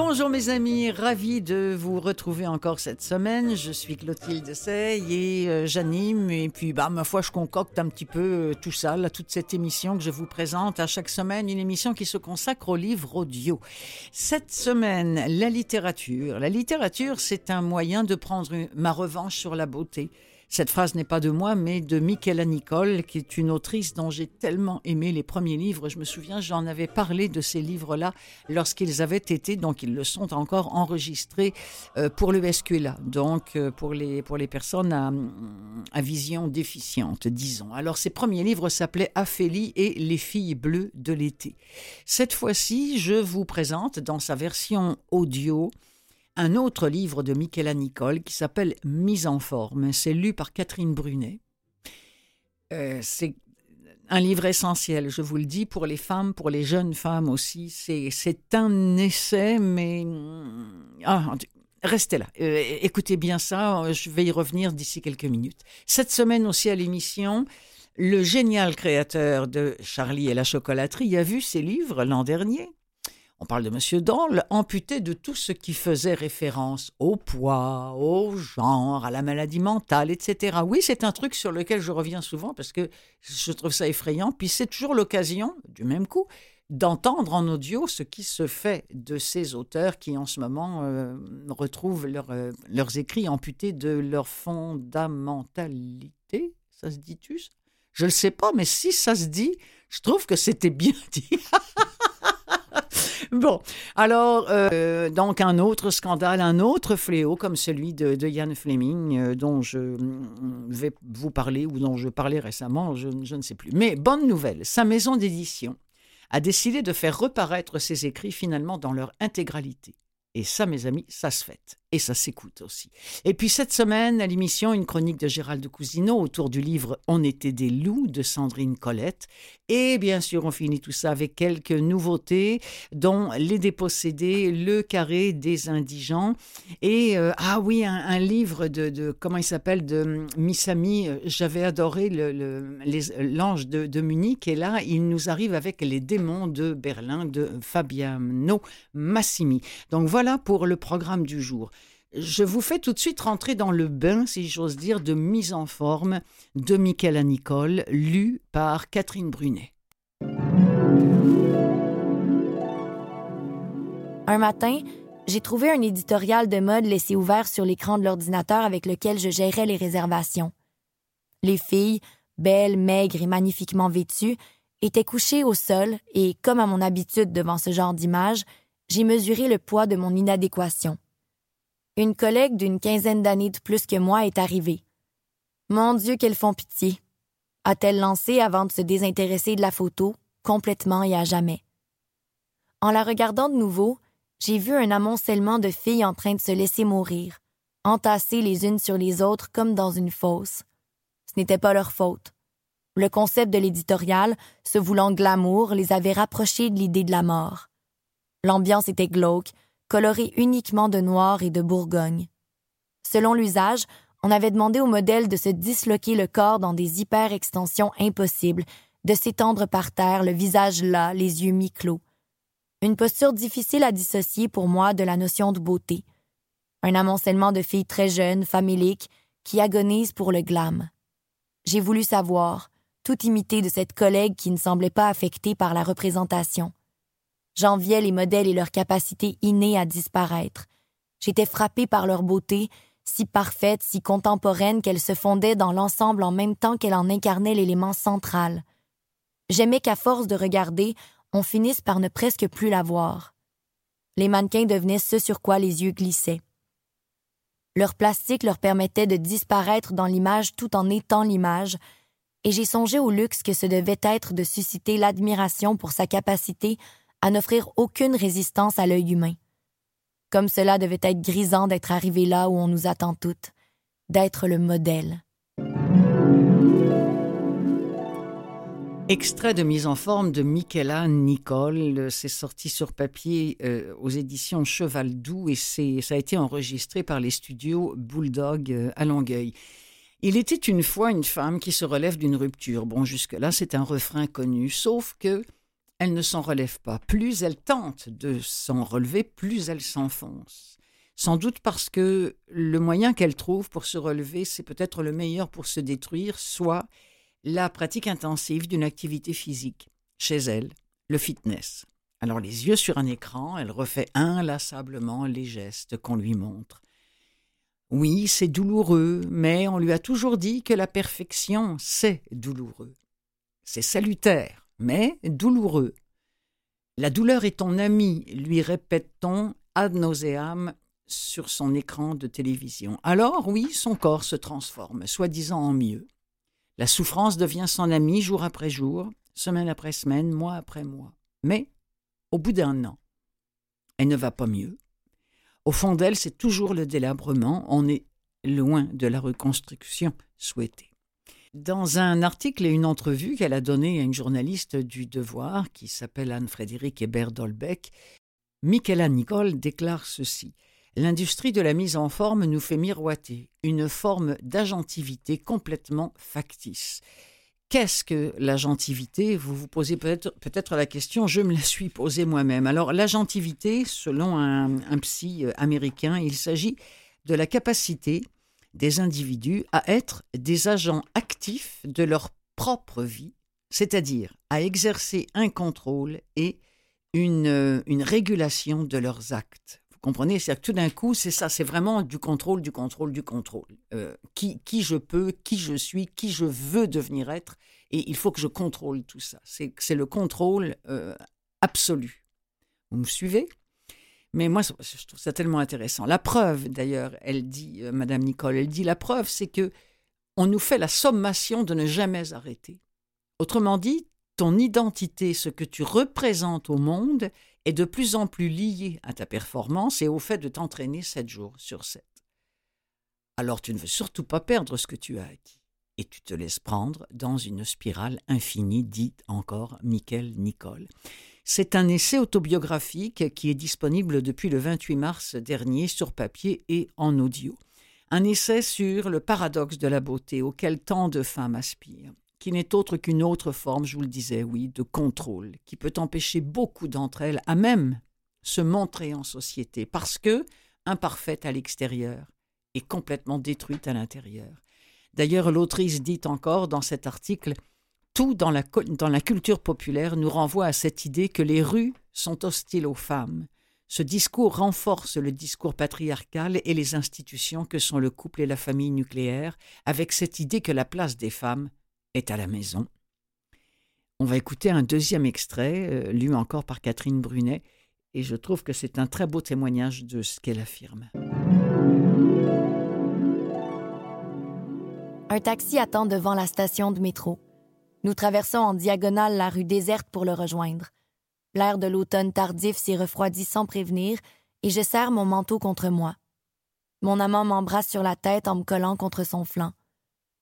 Bonjour mes amis, ravi de vous retrouver encore cette semaine. Je suis Clotilde Sey et euh, j'anime et puis bah ma foi je concocte un petit peu euh, tout ça, toute cette émission que je vous présente à chaque semaine, une émission qui se consacre au livre audio. Cette semaine, la littérature. La littérature, c'est un moyen de prendre ma revanche sur la beauté. Cette phrase n'est pas de moi, mais de Michaela Nicole, qui est une autrice dont j'ai tellement aimé les premiers livres. Je me souviens, j'en avais parlé de ces livres-là lorsqu'ils avaient été, donc ils le sont encore enregistrés euh, pour le SQLA, donc euh, pour les, pour les personnes à, à vision déficiente, disons. Alors, ces premiers livres s'appelaient Aphélie et les filles bleues de l'été. Cette fois-ci, je vous présente dans sa version audio un autre livre de Michaela Nicole qui s'appelle Mise en forme. C'est lu par Catherine Brunet. Euh, c'est un livre essentiel, je vous le dis, pour les femmes, pour les jeunes femmes aussi. C'est un essai, mais... Ah, restez là. Euh, écoutez bien ça, je vais y revenir d'ici quelques minutes. Cette semaine aussi à l'émission, le génial créateur de Charlie et la chocolaterie a vu ses livres l'an dernier. On parle de M. Doll, amputé de tout ce qui faisait référence au poids, au genre, à la maladie mentale, etc. Oui, c'est un truc sur lequel je reviens souvent parce que je trouve ça effrayant. Puis c'est toujours l'occasion, du même coup, d'entendre en audio ce qui se fait de ces auteurs qui en ce moment euh, retrouvent euh, leurs écrits amputés de leur fondamentalité. Ça se dit-tu Je ne le sais pas, mais si ça se dit, je trouve que c'était bien dit. Bon, alors, euh, donc un autre scandale, un autre fléau comme celui de, de Ian Fleming, euh, dont je mm, vais vous parler ou dont je parlais récemment, je, je ne sais plus. Mais bonne nouvelle, sa maison d'édition a décidé de faire reparaître ses écrits finalement dans leur intégralité. Et ça, mes amis, ça se fait. Et ça s'écoute aussi. Et puis cette semaine, à l'émission, une chronique de Gérald de Cousineau autour du livre On était des loups de Sandrine Colette. Et bien sûr, on finit tout ça avec quelques nouveautés, dont Les dépossédés, Le carré des indigents. Et, euh, ah oui, un, livre de, comment il s'appelle, de Missami. J'avais adoré L'ange de, de Munich. Et là, il nous arrive avec Les démons de Berlin de Fabiano Massimi. Donc voilà pour le programme du jour. Je vous fais tout de suite rentrer dans le bain, si j'ose dire, de mise en forme de Michaela Nicole, lu par Catherine Brunet. Un matin, j'ai trouvé un éditorial de mode laissé ouvert sur l'écran de l'ordinateur avec lequel je gérais les réservations. Les filles, belles, maigres et magnifiquement vêtues, étaient couchées au sol et, comme à mon habitude devant ce genre d'image, j'ai mesuré le poids de mon inadéquation une collègue d'une quinzaine d'années de plus que moi est arrivée. Mon Dieu, qu'elles font pitié, a-t-elle lancé avant de se désintéresser de la photo, complètement et à jamais. En la regardant de nouveau, j'ai vu un amoncellement de filles en train de se laisser mourir, entassées les unes sur les autres comme dans une fosse. Ce n'était pas leur faute. Le concept de l'éditorial, se voulant glamour, les avait rapprochées de l'idée de la mort. L'ambiance était glauque, coloré uniquement de noir et de bourgogne. Selon l'usage, on avait demandé au modèle de se disloquer le corps dans des hyper-extensions impossibles, de s'étendre par terre, le visage là, les yeux mi-clos. Une posture difficile à dissocier pour moi de la notion de beauté. Un amoncellement de filles très jeunes, faméliques, qui agonisent pour le glam. J'ai voulu savoir, tout imiter de cette collègue qui ne semblait pas affectée par la représentation. J'enviais les modèles et leur capacité innée à disparaître. J'étais frappée par leur beauté, si parfaite, si contemporaine qu'elle se fondait dans l'ensemble en même temps qu'elle en incarnait l'élément central. J'aimais qu'à force de regarder, on finisse par ne presque plus la voir. Les mannequins devenaient ce sur quoi les yeux glissaient. Leur plastique leur permettait de disparaître dans l'image tout en étant l'image, et j'ai songé au luxe que ce devait être de susciter l'admiration pour sa capacité à n'offrir aucune résistance à l'œil humain. Comme cela devait être grisant d'être arrivé là où on nous attend toutes, d'être le modèle. Extrait de mise en forme de Michaela Nicole. C'est sorti sur papier euh, aux éditions Cheval Doux et ça a été enregistré par les studios Bulldog euh, à Longueuil. Il était une fois une femme qui se relève d'une rupture. Bon, jusque-là, c'est un refrain connu, sauf que elle ne s'en relève pas. Plus elle tente de s'en relever, plus elle s'enfonce. Sans doute parce que le moyen qu'elle trouve pour se relever, c'est peut-être le meilleur pour se détruire, soit la pratique intensive d'une activité physique. Chez elle, le fitness. Alors les yeux sur un écran, elle refait inlassablement les gestes qu'on lui montre. Oui, c'est douloureux, mais on lui a toujours dit que la perfection, c'est douloureux. C'est salutaire, mais douloureux. La douleur est ton ami, lui répète-t-on ad nauseam sur son écran de télévision. Alors oui, son corps se transforme, soi-disant en mieux. La souffrance devient son ami jour après jour, semaine après semaine, mois après mois. Mais, au bout d'un an, elle ne va pas mieux. Au fond d'elle, c'est toujours le délabrement. On est loin de la reconstruction souhaitée. Dans un article et une entrevue qu'elle a donnée à une journaliste du Devoir qui s'appelle Anne-Frédéric Hébert-Dolbeck, Michaela Nicole déclare ceci. L'industrie de la mise en forme nous fait miroiter une forme d'agentivité complètement factice. Qu'est-ce que l'agentivité? Vous vous posez peut-être peut la question, je me la suis posée moi-même. Alors l'agentivité, selon un, un, psy américain, il s'agit de la capacité des individus à être des agents actifs de leur propre vie, c'est-à-dire à exercer un contrôle et une, euh, une régulation de leurs actes comprenez? C'est que tout d'un coup, c'est ça, c'est vraiment du contrôle, du contrôle, du contrôle. Euh, qui, qui je peux, qui je suis, qui je veux devenir être, et il faut que je contrôle tout ça. C'est, c'est le contrôle euh, absolu. Vous me suivez? Mais moi, je trouve ça tellement intéressant. La preuve, d'ailleurs, elle dit, euh, Madame Nicole, elle dit la preuve, c'est que on nous fait la sommation de ne jamais arrêter. Autrement dit, ton identité, ce que tu représentes au monde, est de plus en plus lié à ta performance et au fait de t'entraîner sept jours sur sept. Alors tu ne veux surtout pas perdre ce que tu as acquis et tu te laisses prendre dans une spirale infinie, dit encore Michael Nicole. C'est un essai autobiographique qui est disponible depuis le 28 mars dernier sur papier et en audio. Un essai sur le paradoxe de la beauté auquel tant de femmes aspirent qui n'est autre qu'une autre forme, je vous le disais, oui, de contrôle, qui peut empêcher beaucoup d'entre elles à même se montrer en société, parce que, imparfaite à l'extérieur, et complètement détruite à l'intérieur. D'ailleurs, l'autrice dit encore dans cet article Tout dans la, culture populaire nous renvoie à cette idée que les rues sont hostiles aux femmes. Ce discours renforce le discours patriarcal et les institutions que sont le couple et la famille nucléaire, avec cette idée que la place des femmes est à la maison. On va écouter un deuxième extrait, euh, lu encore par Catherine Brunet, et je trouve que c'est un très beau témoignage de ce qu'elle affirme. Un taxi attend devant la station de métro. Nous traversons en diagonale la rue déserte pour le rejoindre. L'air de l'automne tardif s'y refroidit sans prévenir et je serre mon manteau contre moi. Mon amant m'embrasse sur la tête en me collant contre son flanc.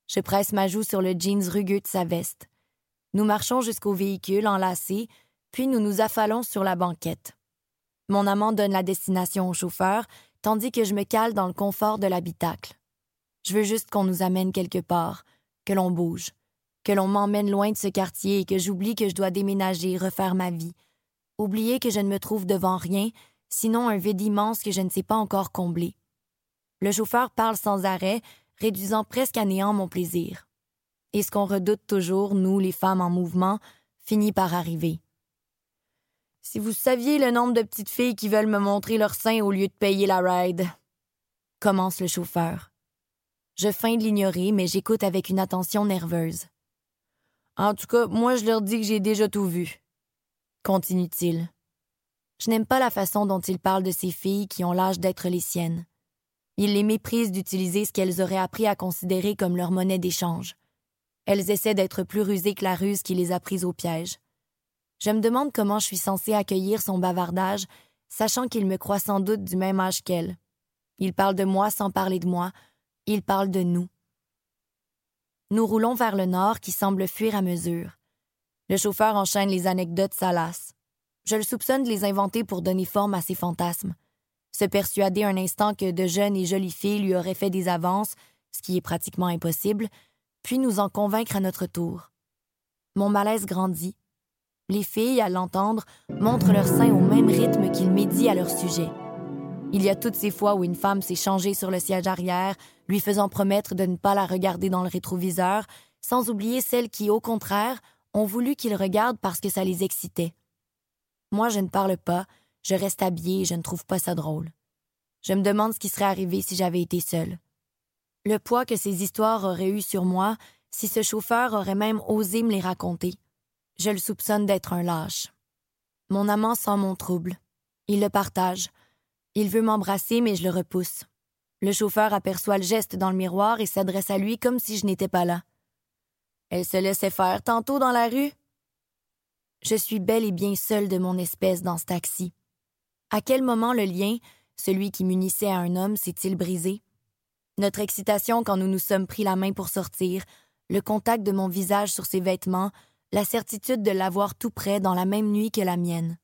Je presse ma joue sur le jeans rugueux de sa veste. Nous marchons jusqu'au véhicule enlacé, puis nous nous affalons sur la banquette. Mon amant donne la destination au chauffeur, tandis que je me cale dans le confort de l'habitacle. Je veux juste qu'on nous amène quelque part, que l'on bouge, que l'on m'emmène loin de ce quartier et que j'oublie que je dois déménager, refaire ma vie. Oublier que je ne me trouve devant rien, sinon un vide immense que je ne sais pas encore combler. Le chauffeur parle sans arrêt, réduisant presque à néant mon plaisir. Et ce qu'on redoute toujours, nous, les femmes en mouvement, finit par arriver. Si vous saviez le nombre de petites filles qui veulent me montrer leur sein au lieu de payer la ride, commence le chauffeur. Je feins de l'ignorer, mais j'écoute avec une attention nerveuse. En tout cas, moi, je leur dis que j'ai déjà tout vu. Continue-t-il. Je n'aime pas la façon dont il parle de ces filles qui ont l'âge d'être les siennes. Il les méprise d'utiliser ce qu'elles auraient appris à considérer comme leur monnaie d'échange. Elles essaient d'être plus rusées que la ruse qui les a prises au piège. Je me demande comment je suis censée accueillir son bavardage, sachant qu'il me croit sans doute du même âge qu'elle. Il parle de moi sans parler de moi, il parle de nous. Nous roulons vers le nord qui semble fuir à mesure. Le chauffeur enchaîne les anecdotes salaces. Je le soupçonne de les inventer pour donner forme à ses fantasmes. Se persuader un instant que de jeunes et jolies filles lui auraient fait des avances, ce qui est pratiquement impossible, puis nous en convaincre à notre tour. Mon malaise grandit. Les filles, à l'entendre, montrent leur sein au même rythme qu'ils médient à leur sujet. Il y a toutes ces fois où une femme s'est changée sur le siège arrière, lui faisant promettre de ne pas la regarder dans le rétroviseur, sans oublier celles qui, au contraire, ont voulu qu'il regarde parce que ça les excitait. Moi, je ne parle pas, je reste habillée et je ne trouve pas ça drôle. Je me demande ce qui serait arrivé si j'avais été seule. Le poids que ces histoires auraient eu sur moi si ce chauffeur aurait même osé me les raconter. Je le soupçonne d'être un lâche. Mon amant sent mon trouble. Il le partage. Il veut m'embrasser, mais je le repousse. Le chauffeur aperçoit le geste dans le miroir et s'adresse à lui comme si je n'étais pas là. Elle se laissait faire tantôt dans la rue. Je suis bel et bien seule de mon espèce dans ce taxi. À quel moment le lien, celui qui m'unissait à un homme, s'est-il brisé? Notre excitation quand nous nous sommes pris la main pour sortir, le contact de mon visage sur ses vêtements, la certitude de l'avoir tout près dans la même nuit que la mienne.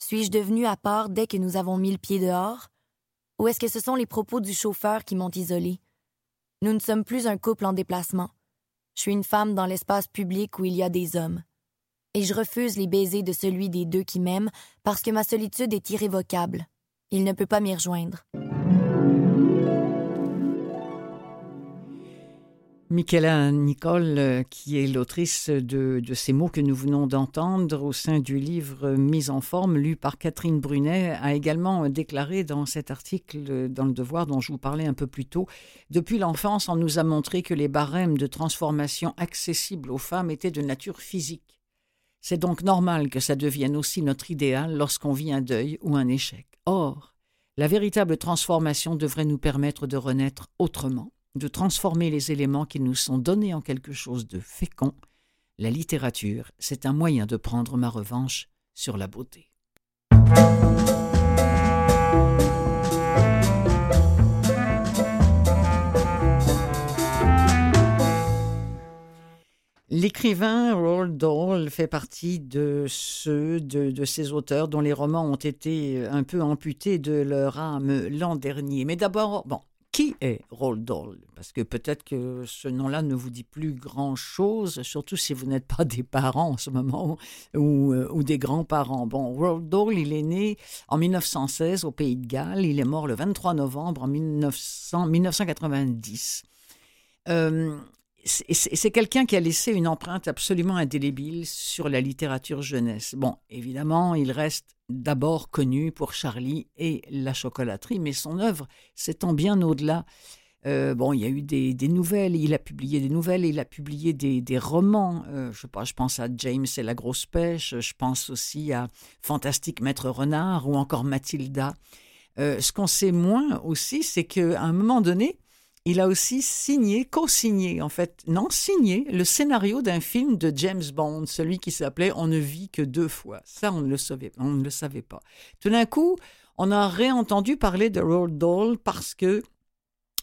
Suis-je devenue à part dès que nous avons mis le pied dehors? Ou est-ce que ce sont les propos du chauffeur qui m'ont isolée? Nous ne sommes plus un couple en déplacement. Je suis une femme dans l'espace public où il y a des hommes. Et je refuse les baisers de celui des deux qui m'aime parce que ma solitude est irrévocable. Il ne peut pas m'y rejoindre. Michaela Nicole, euh, qui est l'autrice de, ces mots que nous venons d'entendre au sein du livre Mise en forme, lu par Catherine Brunet, a également déclaré dans cet article dans Le Devoir dont je vous parlais un peu plus tôt, Depuis l'enfance, on nous a montré que les barèmes de transformation accessibles aux femmes étaient de nature physique. C'est donc normal que ça devienne aussi notre idéal lorsqu'on vit un deuil ou un échec. Or, la véritable transformation devrait nous permettre de renaître autrement de transformer les éléments qui nous sont donnés en quelque chose de fécond, la littérature, c'est un moyen de prendre ma revanche sur la beauté. L'écrivain Roald Dahl fait partie de ceux de, de, ces auteurs dont les romans ont été un peu amputés de leur âme l'an dernier. Mais d'abord, bon, qui est Roald Parce que peut-être que ce nom-là ne vous dit plus grand-chose, surtout si vous n'êtes pas des parents en ce moment ou, euh, des grands-parents. Bon, Roald il est né en 1916 au Pays de Galles. Il est mort le 23 novembre en 1900, 1990. Euh, c'est quelqu'un qui a laissé une empreinte absolument indélébile sur la littérature jeunesse. Bon, évidemment, il reste d'abord connu pour Charlie et la chocolaterie, mais son œuvre s'étend bien au-delà. Euh, bon, il y a eu des, nouvelles, il a publié des nouvelles, il a publié des, romans. Euh, je, sais pas, je pense à James et la grosse pêche, je pense aussi à Fantastique Maître Renard ou encore Mathilda. Euh, ce qu'on sait moins aussi, c'est qu'à un moment donné, il a aussi signé, co-signé en fait, non, signé le scénario d'un film de James Bond, celui qui s'appelait On ne vit que deux fois. Ça, on ne le savait, pas. Tout d'un coup, on a réentendu parler de Roald Dahl parce que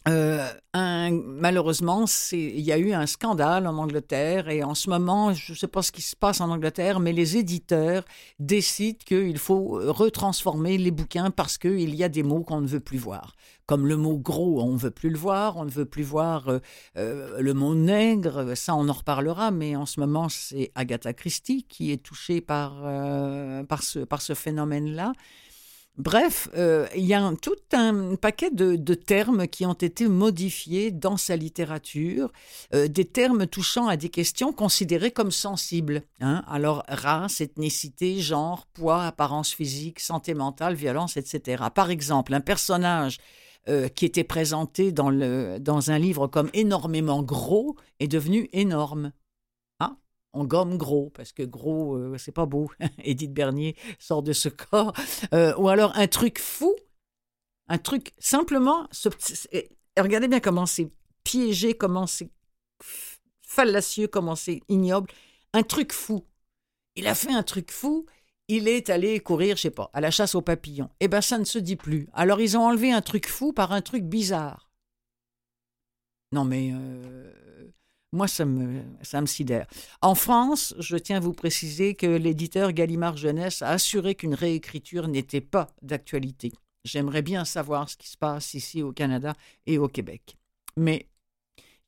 euh, malheureusement, il y a eu un scandale en Angleterre et en ce moment, je ne sais pas ce qui se passe en Angleterre, mais les éditeurs décident qu'il faut retransformer les bouquins parce qu'il y a des mots qu'on ne veut plus voir. Comme le mot gros, on ne veut plus le voir, on ne veut plus voir euh, euh, le mot nègre, ça on en reparlera, mais en ce moment c'est Agatha Christie qui est touchée par, par ce, par ce phénomène-là. Bref, euh, il y a tout un paquet de, termes qui ont été modifiés dans sa littérature, euh, des termes touchant à des questions considérées comme sensibles. Hein. Alors, race, ethnicité, genre, poids, apparence physique, santé mentale, violence, etc. Par exemple, un personnage euh, qui était présenté dans, le, dans un livre comme énormément gros est devenu énorme on gomme gros, parce que gros, euh, c'est pas beau. Edith Bernier sort de ce corps. Euh, ou alors un truc fou, un truc simplement. regardez bien comment c'est piégé, comment c'est fallacieux, comment c'est ignoble. Un truc fou. Il a fait un truc fou. Il est allé courir, je sais pas, à la chasse aux papillons. Eh ben, ça ne se dit plus. Alors, ils ont enlevé un truc fou par un truc bizarre. Non, mais euh, Moi, ça me, ça me sidère. En France, je tiens à vous préciser que l'éditeur Gallimard Jeunesse a assuré qu'une réécriture n'était pas d'actualité. J'aimerais bien savoir ce qui se passe ici au Canada et au Québec. Mais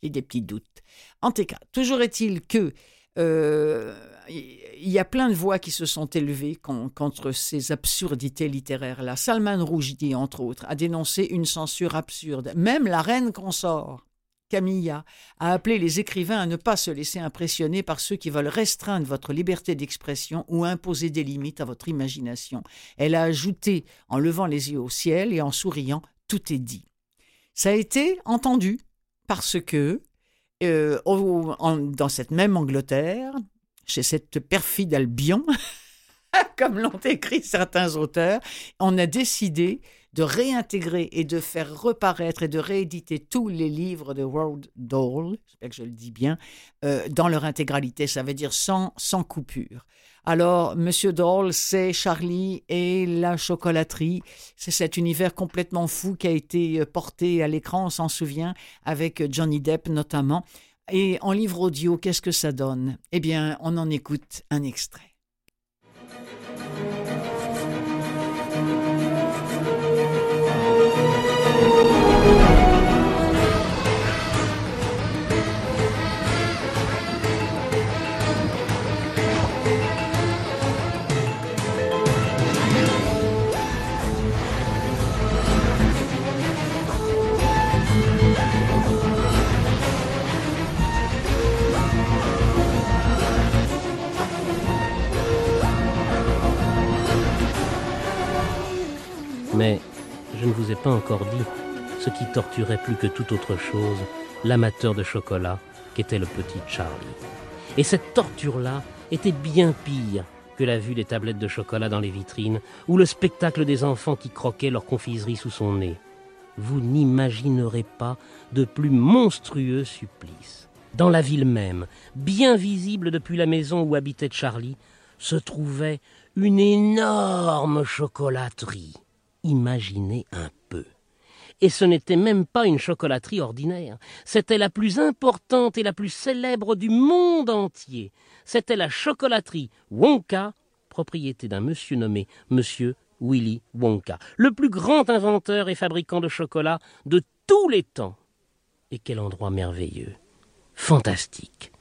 j'ai des petits doutes. En tout cas, toujours est-il que euh, il y a plein de voix qui se sont élevées contre ces absurdités littéraires-là. Salman Rushdie, entre autres, a dénoncé une censure absurde. Même la reine consort Camilla a appelé les écrivains à ne pas se laisser impressionner par ceux qui veulent restreindre votre liberté d'expression ou imposer des limites à votre imagination. Elle a ajouté, en levant les yeux au ciel et en souriant, tout est dit. Ça a été entendu parce que euh, dans cette même Angleterre, chez cette perfide Albion, comme l'ont écrit certains auteurs, on a décidé de réintégrer et de faire reparaître et de rééditer tous les livres de World Dole, j'espère que je le dis bien, euh, dans leur intégralité, ça veut dire sans, sans coupure. Alors, Monsieur Dole, c'est Charlie et la chocolaterie. C'est cet univers complètement fou qui a été euh, porté à l'écran, on s'en souvient, avec Johnny Depp notamment. Et en livre audio, qu'est-ce que ça donne? Eh bien, on en écoute un extrait. Mais je ne vous ai pas encore dit ce qui torturait plus que toute autre chose l'amateur de chocolat qu'était le petit Charlie. Et cette torture-là était bien pire que la vue des tablettes de chocolat dans les vitrines ou le spectacle des enfants qui croquaient leur confiserie sous son nez. Vous n'imaginerez pas de plus monstrueux supplice. Dans la ville même, bien visible depuis la maison où habitait Charlie, se trouvait une énorme chocolaterie. Imaginez un peu. Et ce n'était même pas une chocolaterie ordinaire, c'était la plus importante et la plus célèbre du monde entier. C'était la chocolaterie Wonka, propriété d'un monsieur nommé Monsieur Willy Wonka, le plus grand inventeur et fabricant de chocolat de tous les temps. Et quel endroit merveilleux, fantastique,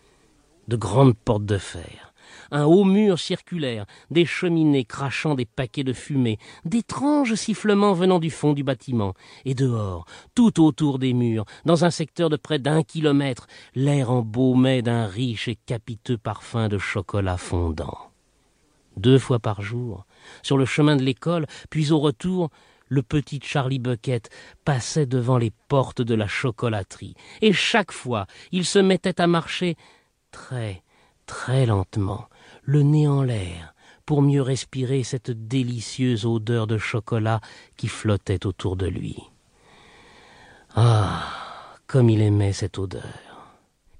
de grandes portes de fer, un haut mur circulaire, des cheminées crachant des paquets de fumée, d'étranges sifflements venant du fond du bâtiment, et dehors, tout autour des murs, dans un secteur de près d'un kilomètre, l'air embaumait d'un riche et capiteux parfum de chocolat fondant. Deux fois par jour, sur le chemin de l'école, puis au retour, le petit Charlie Bucket passait devant les portes de la chocolaterie, et chaque fois il se mettait à marcher très, très lentement, le nez en l'air, pour mieux respirer cette délicieuse odeur de chocolat qui flottait autour de lui. Ah. Comme il aimait cette odeur.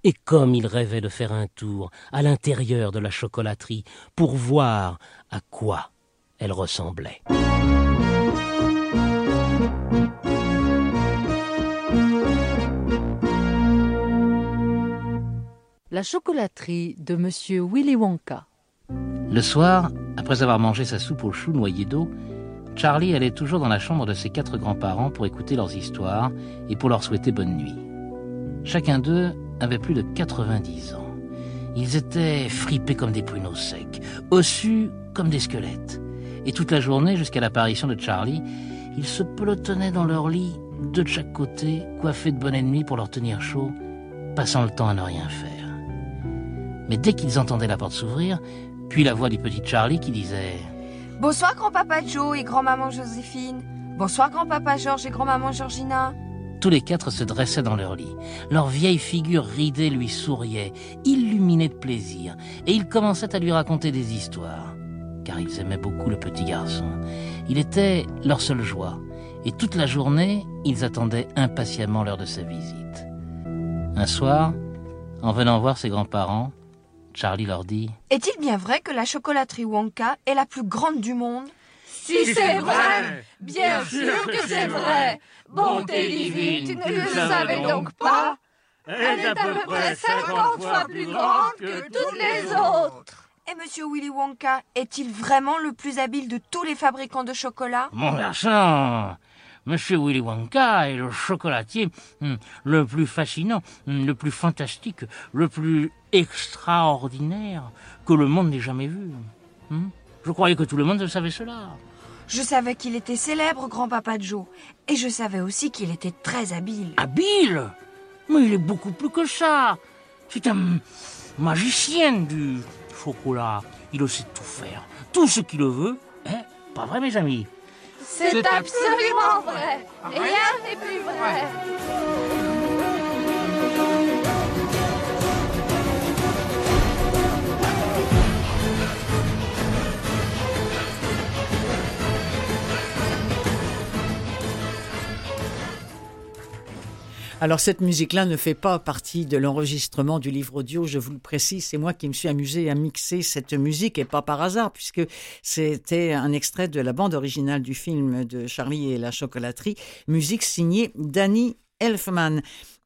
Et comme il rêvait de faire un tour à l'intérieur de la chocolaterie pour voir à quoi elle ressemblait. La chocolaterie de Monsieur Willy Wonka. Le soir, après avoir mangé sa soupe aux choux noyée d'eau, Charlie allait toujours dans la chambre de ses quatre grands-parents pour écouter leurs histoires et pour leur souhaiter bonne nuit. Chacun d'eux avait plus de 90 ans. Ils étaient fripés comme des pruneaux secs, ossus comme des squelettes. Et toute la journée, jusqu'à l'apparition de Charlie, ils se pelotonnaient dans leur lit, de chaque côté, coiffés de bonne nuit pour leur tenir chaud, passant le temps à ne rien faire. Mais dès qu'ils entendaient la porte s'ouvrir, puis la voix du petit Charlie qui disait Bonsoir grand-papa Joe et grand-maman Joséphine. Bonsoir grand-papa Georges et grand-maman Georgina. Tous les quatre se dressaient dans leur lit. Leur vieille figure ridée lui souriait, illuminée de plaisir, et ils commençaient à lui raconter des histoires. Car ils aimaient beaucoup le petit garçon. Il était leur seule joie, et toute la journée, ils attendaient impatiemment l'heure de sa visite. Un soir, en venant voir ses grands-parents, Charlie leur dit Est-il bien vrai que la chocolaterie Wonka est la plus grande du monde? Si c'est vrai Bien sûr que c'est vrai. Bonté divine, tu ne le savais donc pas. Elle est à peu près 50 fois plus grande que toutes les autres. Et Monsieur Willy Wonka est-il vraiment le plus habile de tous les fabricants de chocolat? Mon garçon, Monsieur Willy Wonka est le chocolatier hmm, le plus fascinant, hmm, le plus fantastique, le plus extraordinaire que le monde n'ait jamais vu. Hmm. Je croyais que tout le monde savait cela. Je savais qu'il était célèbre, grand-papa Joe. Et je savais aussi qu'il était très habile. Habile? Mais il est beaucoup plus que ça. C'est un magicien du chocolat. Il sait tout faire. Tout ce qu'il veut. Hein Pas vrai, mes amis? C'est absolument vrai. Rien n'est plus vrai. Alors cette musique-là ne fait pas partie de l'enregistrement du livre audio, je vous le précise, c'est moi qui me suis amusé à mixer cette musique et pas par hasard puisque c'était un extrait de la bande originale du film de Charlie et la chocolaterie, musique signée Danny Elfman.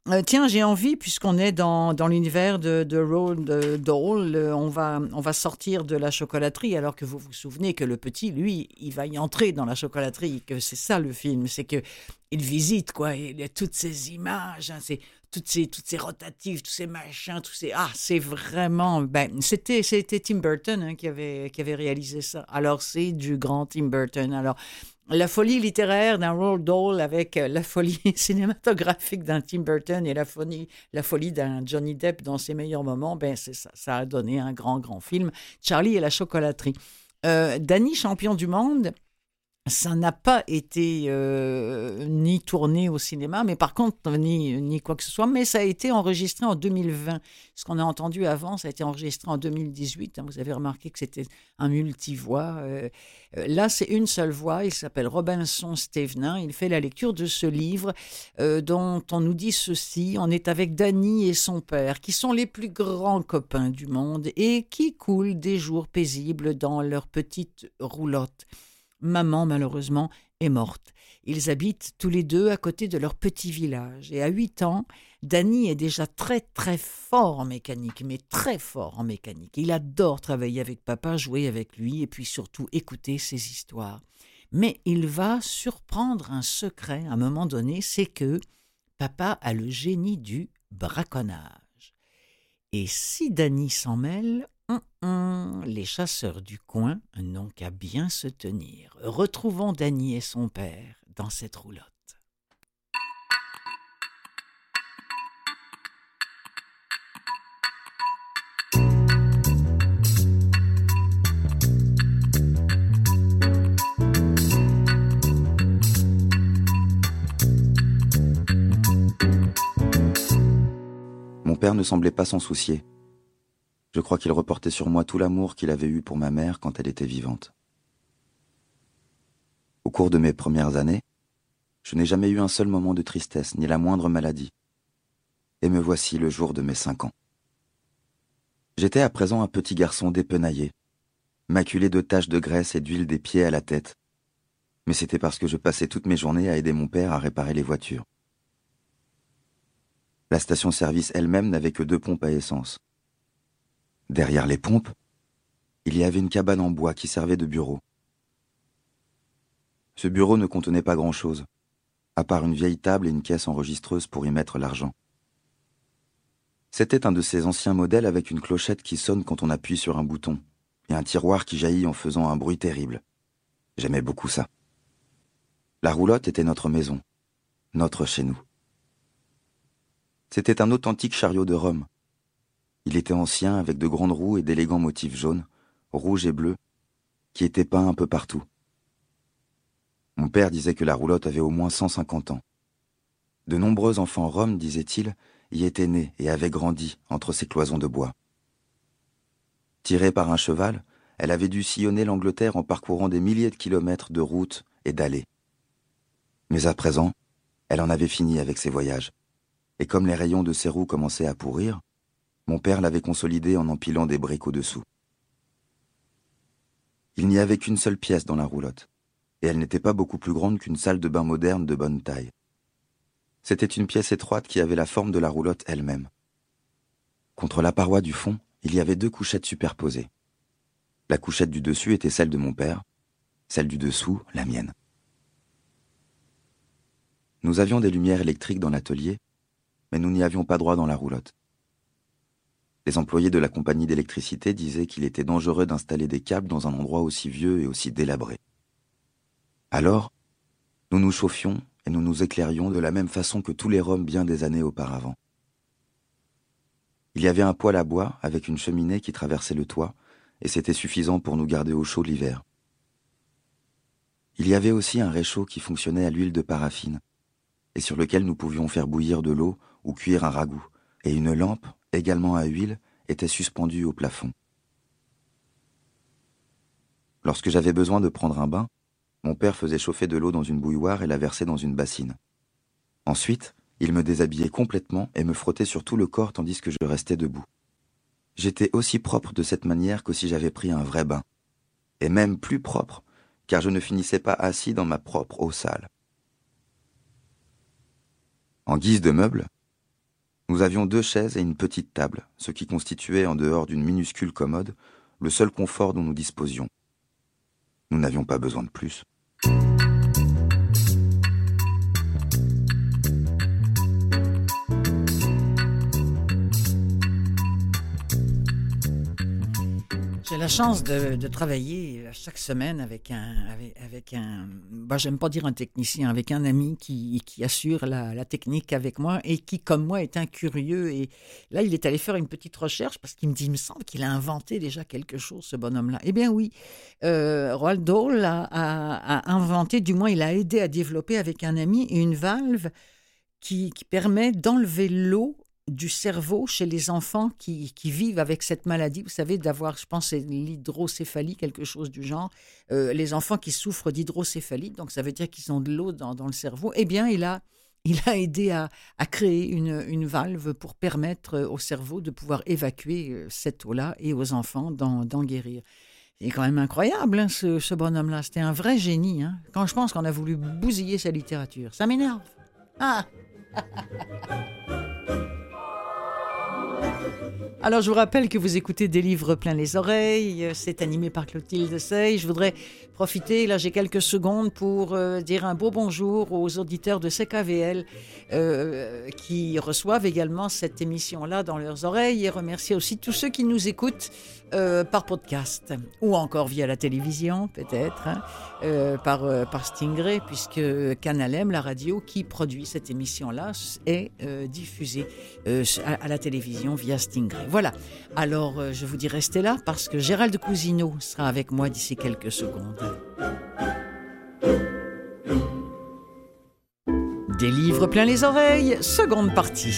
Euh, tiens, j'ai envie, puisqu'on est dans, dans l'univers de, de Roald Dahl, euh, on, va, on va sortir de la chocolaterie, alors que vous vous souvenez que le petit, lui, il va y entrer dans la chocolaterie, que c'est ça le film, c'est que il visite, quoi, il a toutes ces images, hein, toutes ces, toutes ces rotatives, tous ces machins, tous ces... Ah, c'est vraiment... Ben, c'était, c'était Tim Burton hein, qui, avait, qui avait réalisé ça. Alors, c'est du grand Tim Burton. Alors, la folie littéraire d'un Roald Dahl avec euh, la folie cinématographique d'un Tim Burton et la folie, la folie d'un Johnny Depp dans ses meilleurs moments, ben c'est ça, ça a donné un grand, grand film, Charlie et la chocolaterie. Euh, Danny, champion du monde, ça n'a pas été euh, ni tourné au cinéma, mais par contre, ni, ni quoi que ce soit, mais ça a été enregistré en 2020. Ce qu'on a entendu avant, ça a été enregistré en 2018. Hein. vous avez remarqué que c'était un multivoix. Euh, euh, là, c'est une seule voix. Il s'appelle Robinson Stevenin. Il fait la lecture de ce livre dont on nous dit ceci. On est avec Danny et son père, qui sont les plus grands copains du monde et qui coulent des jours paisibles dans leur petite roulotte. Maman, malheureusement, est morte. Ils habitent tous les deux à côté de leur petit village. Et à huit ans, Danny est déjà très très fort en mécanique, mais très fort en mécanique. Il adore travailler avec papa, jouer avec lui et puis surtout écouter ses histoires. Mais il va surprendre un secret à un moment donné, c'est que papa a le génie du braconnage. Et si Danny s'en mêle, Hum, hum, les chasseurs du coin n'ont qu'à bien se tenir. Retrouvons Dany et son père dans cette roulotte. Mon père ne semblait pas s'en soucier. Je crois qu'il reportait sur moi tout l'amour qu'il avait eu pour ma mère quand elle était vivante. Au cours de mes premières années, je n'ai jamais eu un seul moment de tristesse, ni la moindre maladie. Et me voici le jour de mes cinq ans. J'étais à présent un petit garçon dépenaillé, maculé de taches de graisse et d'huile des pieds à la tête. Mais c'était parce que je passais toutes mes journées à aider mon père à réparer les voitures. La station-service elle-même n'avait que deux pompes à essence. Derrière les pompes, il y avait une cabane en bois qui servait de bureau. Ce bureau ne contenait pas grand-chose, à part une vieille table et une caisse enregistreuse pour y mettre l'argent. C'était un de ces anciens modèles avec une clochette qui sonne quand on appuie sur un bouton, et un tiroir qui jaillit en faisant un bruit terrible. J'aimais beaucoup ça. La roulotte était notre maison, notre chez nous. C'était un authentique chariot de Rome, il était ancien, avec de grandes roues et d'élégants motifs jaunes, rouges et bleus, qui étaient peints un peu partout. Mon père disait que la roulotte avait au moins 150 ans. De nombreux enfants roms, disait-il, y étaient nés et avaient grandi entre ces cloisons de bois. Tirée par un cheval, elle avait dû sillonner l'Angleterre en parcourant des milliers de kilomètres de routes et d'allées. Mais à présent, elle en avait fini avec ses voyages. Et comme les rayons de ses roues commençaient à pourrir, mon père l'avait consolidée en empilant des briques au-dessous. Il n'y avait qu'une seule pièce dans la roulotte, et elle n'était pas beaucoup plus grande qu'une salle de bain moderne de bonne taille. C'était une pièce étroite qui avait la forme de la roulotte elle-même. Contre la paroi du fond, il y avait deux couchettes superposées. La couchette du dessus était celle de mon père, celle du dessous, la mienne. Nous avions des lumières électriques dans l'atelier, mais nous n'y avions pas droit dans la roulotte. Les employés de la compagnie d'électricité disaient qu'il était dangereux d'installer des câbles dans un endroit aussi vieux et aussi délabré. Alors, nous nous chauffions et nous nous éclairions de la même façon que tous les Roms bien des années auparavant. Il y avait un poêle à bois avec une cheminée qui traversait le toit, et c'était suffisant pour nous garder au chaud l'hiver. Il y avait aussi un réchaud qui fonctionnait à l'huile de paraffine, et sur lequel nous pouvions faire bouillir de l'eau ou cuire un ragoût, et une lampe, également à huile, était suspendue au plafond. Lorsque j'avais besoin de prendre un bain, mon père faisait chauffer de l'eau dans une bouilloire et la versait dans une bassine. Ensuite, il me déshabillait complètement et me frottait sur tout le corps tandis que je restais debout. J'étais aussi propre de cette manière que si j'avais pris un vrai bain, et même plus propre, car je ne finissais pas assis dans ma propre eau sale. En guise de meuble, nous avions deux chaises et une petite table, ce qui constituait, en dehors d'une minuscule commode, le seul confort dont nous disposions. Nous n'avions pas besoin de plus. J'ai la chance de, travailler chaque semaine avec un, avec, un, bah, j'aime pas dire un technicien, avec un ami qui, qui assure la, technique avec moi et qui, comme moi, est un curieux. Et là, il est allé faire une petite recherche parce qu'il me dit, il me semble qu'il a inventé déjà quelque chose, ce bonhomme-là. Eh bien oui, euh, Roald Dahl a, inventé, du moins, il a aidé à développer avec un ami une valve qui permet d'enlever l'eau du cerveau chez les enfants qui, vivent avec cette maladie. Vous savez, d'avoir, je pense, l'hydrocéphalie, quelque chose du genre. Euh, les enfants qui souffrent d'hydrocéphalie, donc ça veut dire qu'ils ont de l'eau dans, le cerveau. Eh bien, il a, aidé à, créer une, valve pour permettre au cerveau de pouvoir évacuer euh, cette eau-là et aux enfants d'en guérir. C'est quand même incroyable, hein, ce, bonhomme-là. C'était un vrai génie. Hein. Quand je pense qu'on a voulu bousiller sa littérature, ça m'énerve. Ah Alors, je vous rappelle que vous écoutez des livres plein les oreilles. C'est animé par Clotilde Sey. Je voudrais profiter, là, j'ai quelques secondes pour euh, dire un beau bonjour aux auditeurs de CKVL euh, qui reçoivent également cette émission-là dans leurs oreilles et remercier aussi tous ceux qui nous écoutent euh, par podcast ou encore via la télévision, peut-être, hein, par, par Stingray, puisque Canal M, la radio qui produit cette émission-là, est diffusée à, la télévision via Stingray. Voilà. Alors, euh, je vous dis restez là parce que Gérald Cousineau sera avec moi d'ici quelques secondes. Des livres plein les oreilles, seconde partie.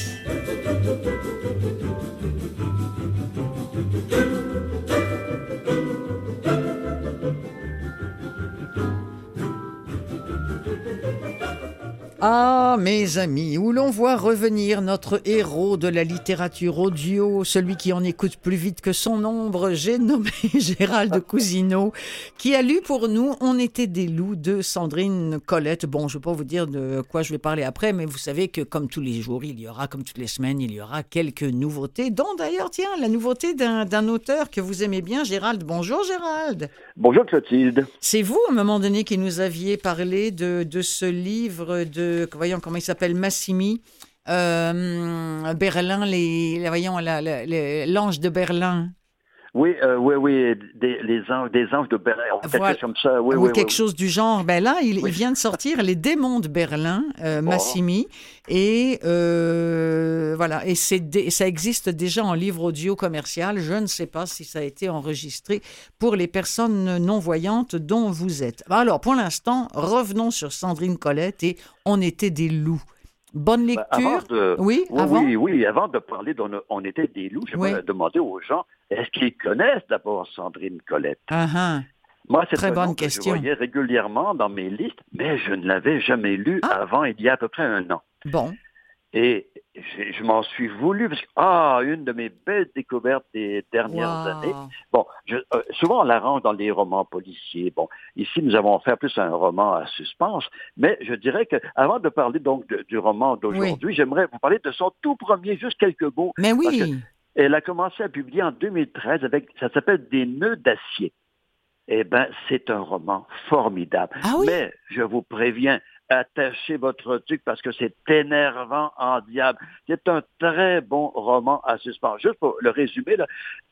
Ah, mes amis, où l'on voit revenir notre héros de la littérature audio, celui qui en écoute plus vite que son ombre, j'ai nommé Gérald Cousineau, qui a lu pour nous On était des loups de Sandrine Colette. Bon, je ne vais pas vous dire de quoi je vais parler après, mais vous savez que comme tous les jours, il y aura, comme toutes les semaines, il y aura quelques nouveautés, dont d'ailleurs, tiens, la nouveauté d'un auteur que vous aimez bien, Gérald. Bonjour Gérald. Bonjour Clotilde. C'est vous, à un moment donné, qui nous aviez parlé de, de ce livre de voyons comment il s'appelle, Massimi. Euh, Berlin, les, voyons, l'ange de Berlin. Oui, euh, oui, oui, des, les anges, des anges de Berlin, quelque chose comme ça. Oui, oui, quelque chose du genre. Ben là, il, vient de sortir Les démons de Berlin, euh, oh. Massimi, et euh, voilà, et c'est ça existe déjà en livre audio commercial. Je ne sais pas si ça a été enregistré pour les personnes non voyantes dont vous êtes. Alors, pour l'instant, revenons sur Sandrine Colette et On était des loups. Bonne ben, lecture. oui, avant? oui, oui, avant de parler d'on on était des loups, j'aimerais demander aux gens, est-ce qu'ils connaissent d'abord Sandrine Colette? Uh Moi, c'est Très bonne question. je voyais régulièrement dans mes listes, mais je ne l'avais jamais lu ah. avant il y a à peu près un an. Bon. Et je, m'en suis voulu parce que, ah, une de mes belles découvertes des dernières années. Bon, je, euh, souvent on la range dans les romans policiers. Bon, ici nous avons fait plus un roman à suspense, mais je dirais que avant de parler donc du roman d'aujourd'hui, j'aimerais vous parler de son tout premier, juste quelques mots. Mais oui. Elle a commencé à publier en 2013 avec, ça s'appelle Des nœuds d'acier. Eh bien, c'est un roman formidable. Ah oui? Mais je vous préviens, attachez votre truc parce que c'est énervant en diable. C'est un très bon roman à suspendre. Juste pour le résumer,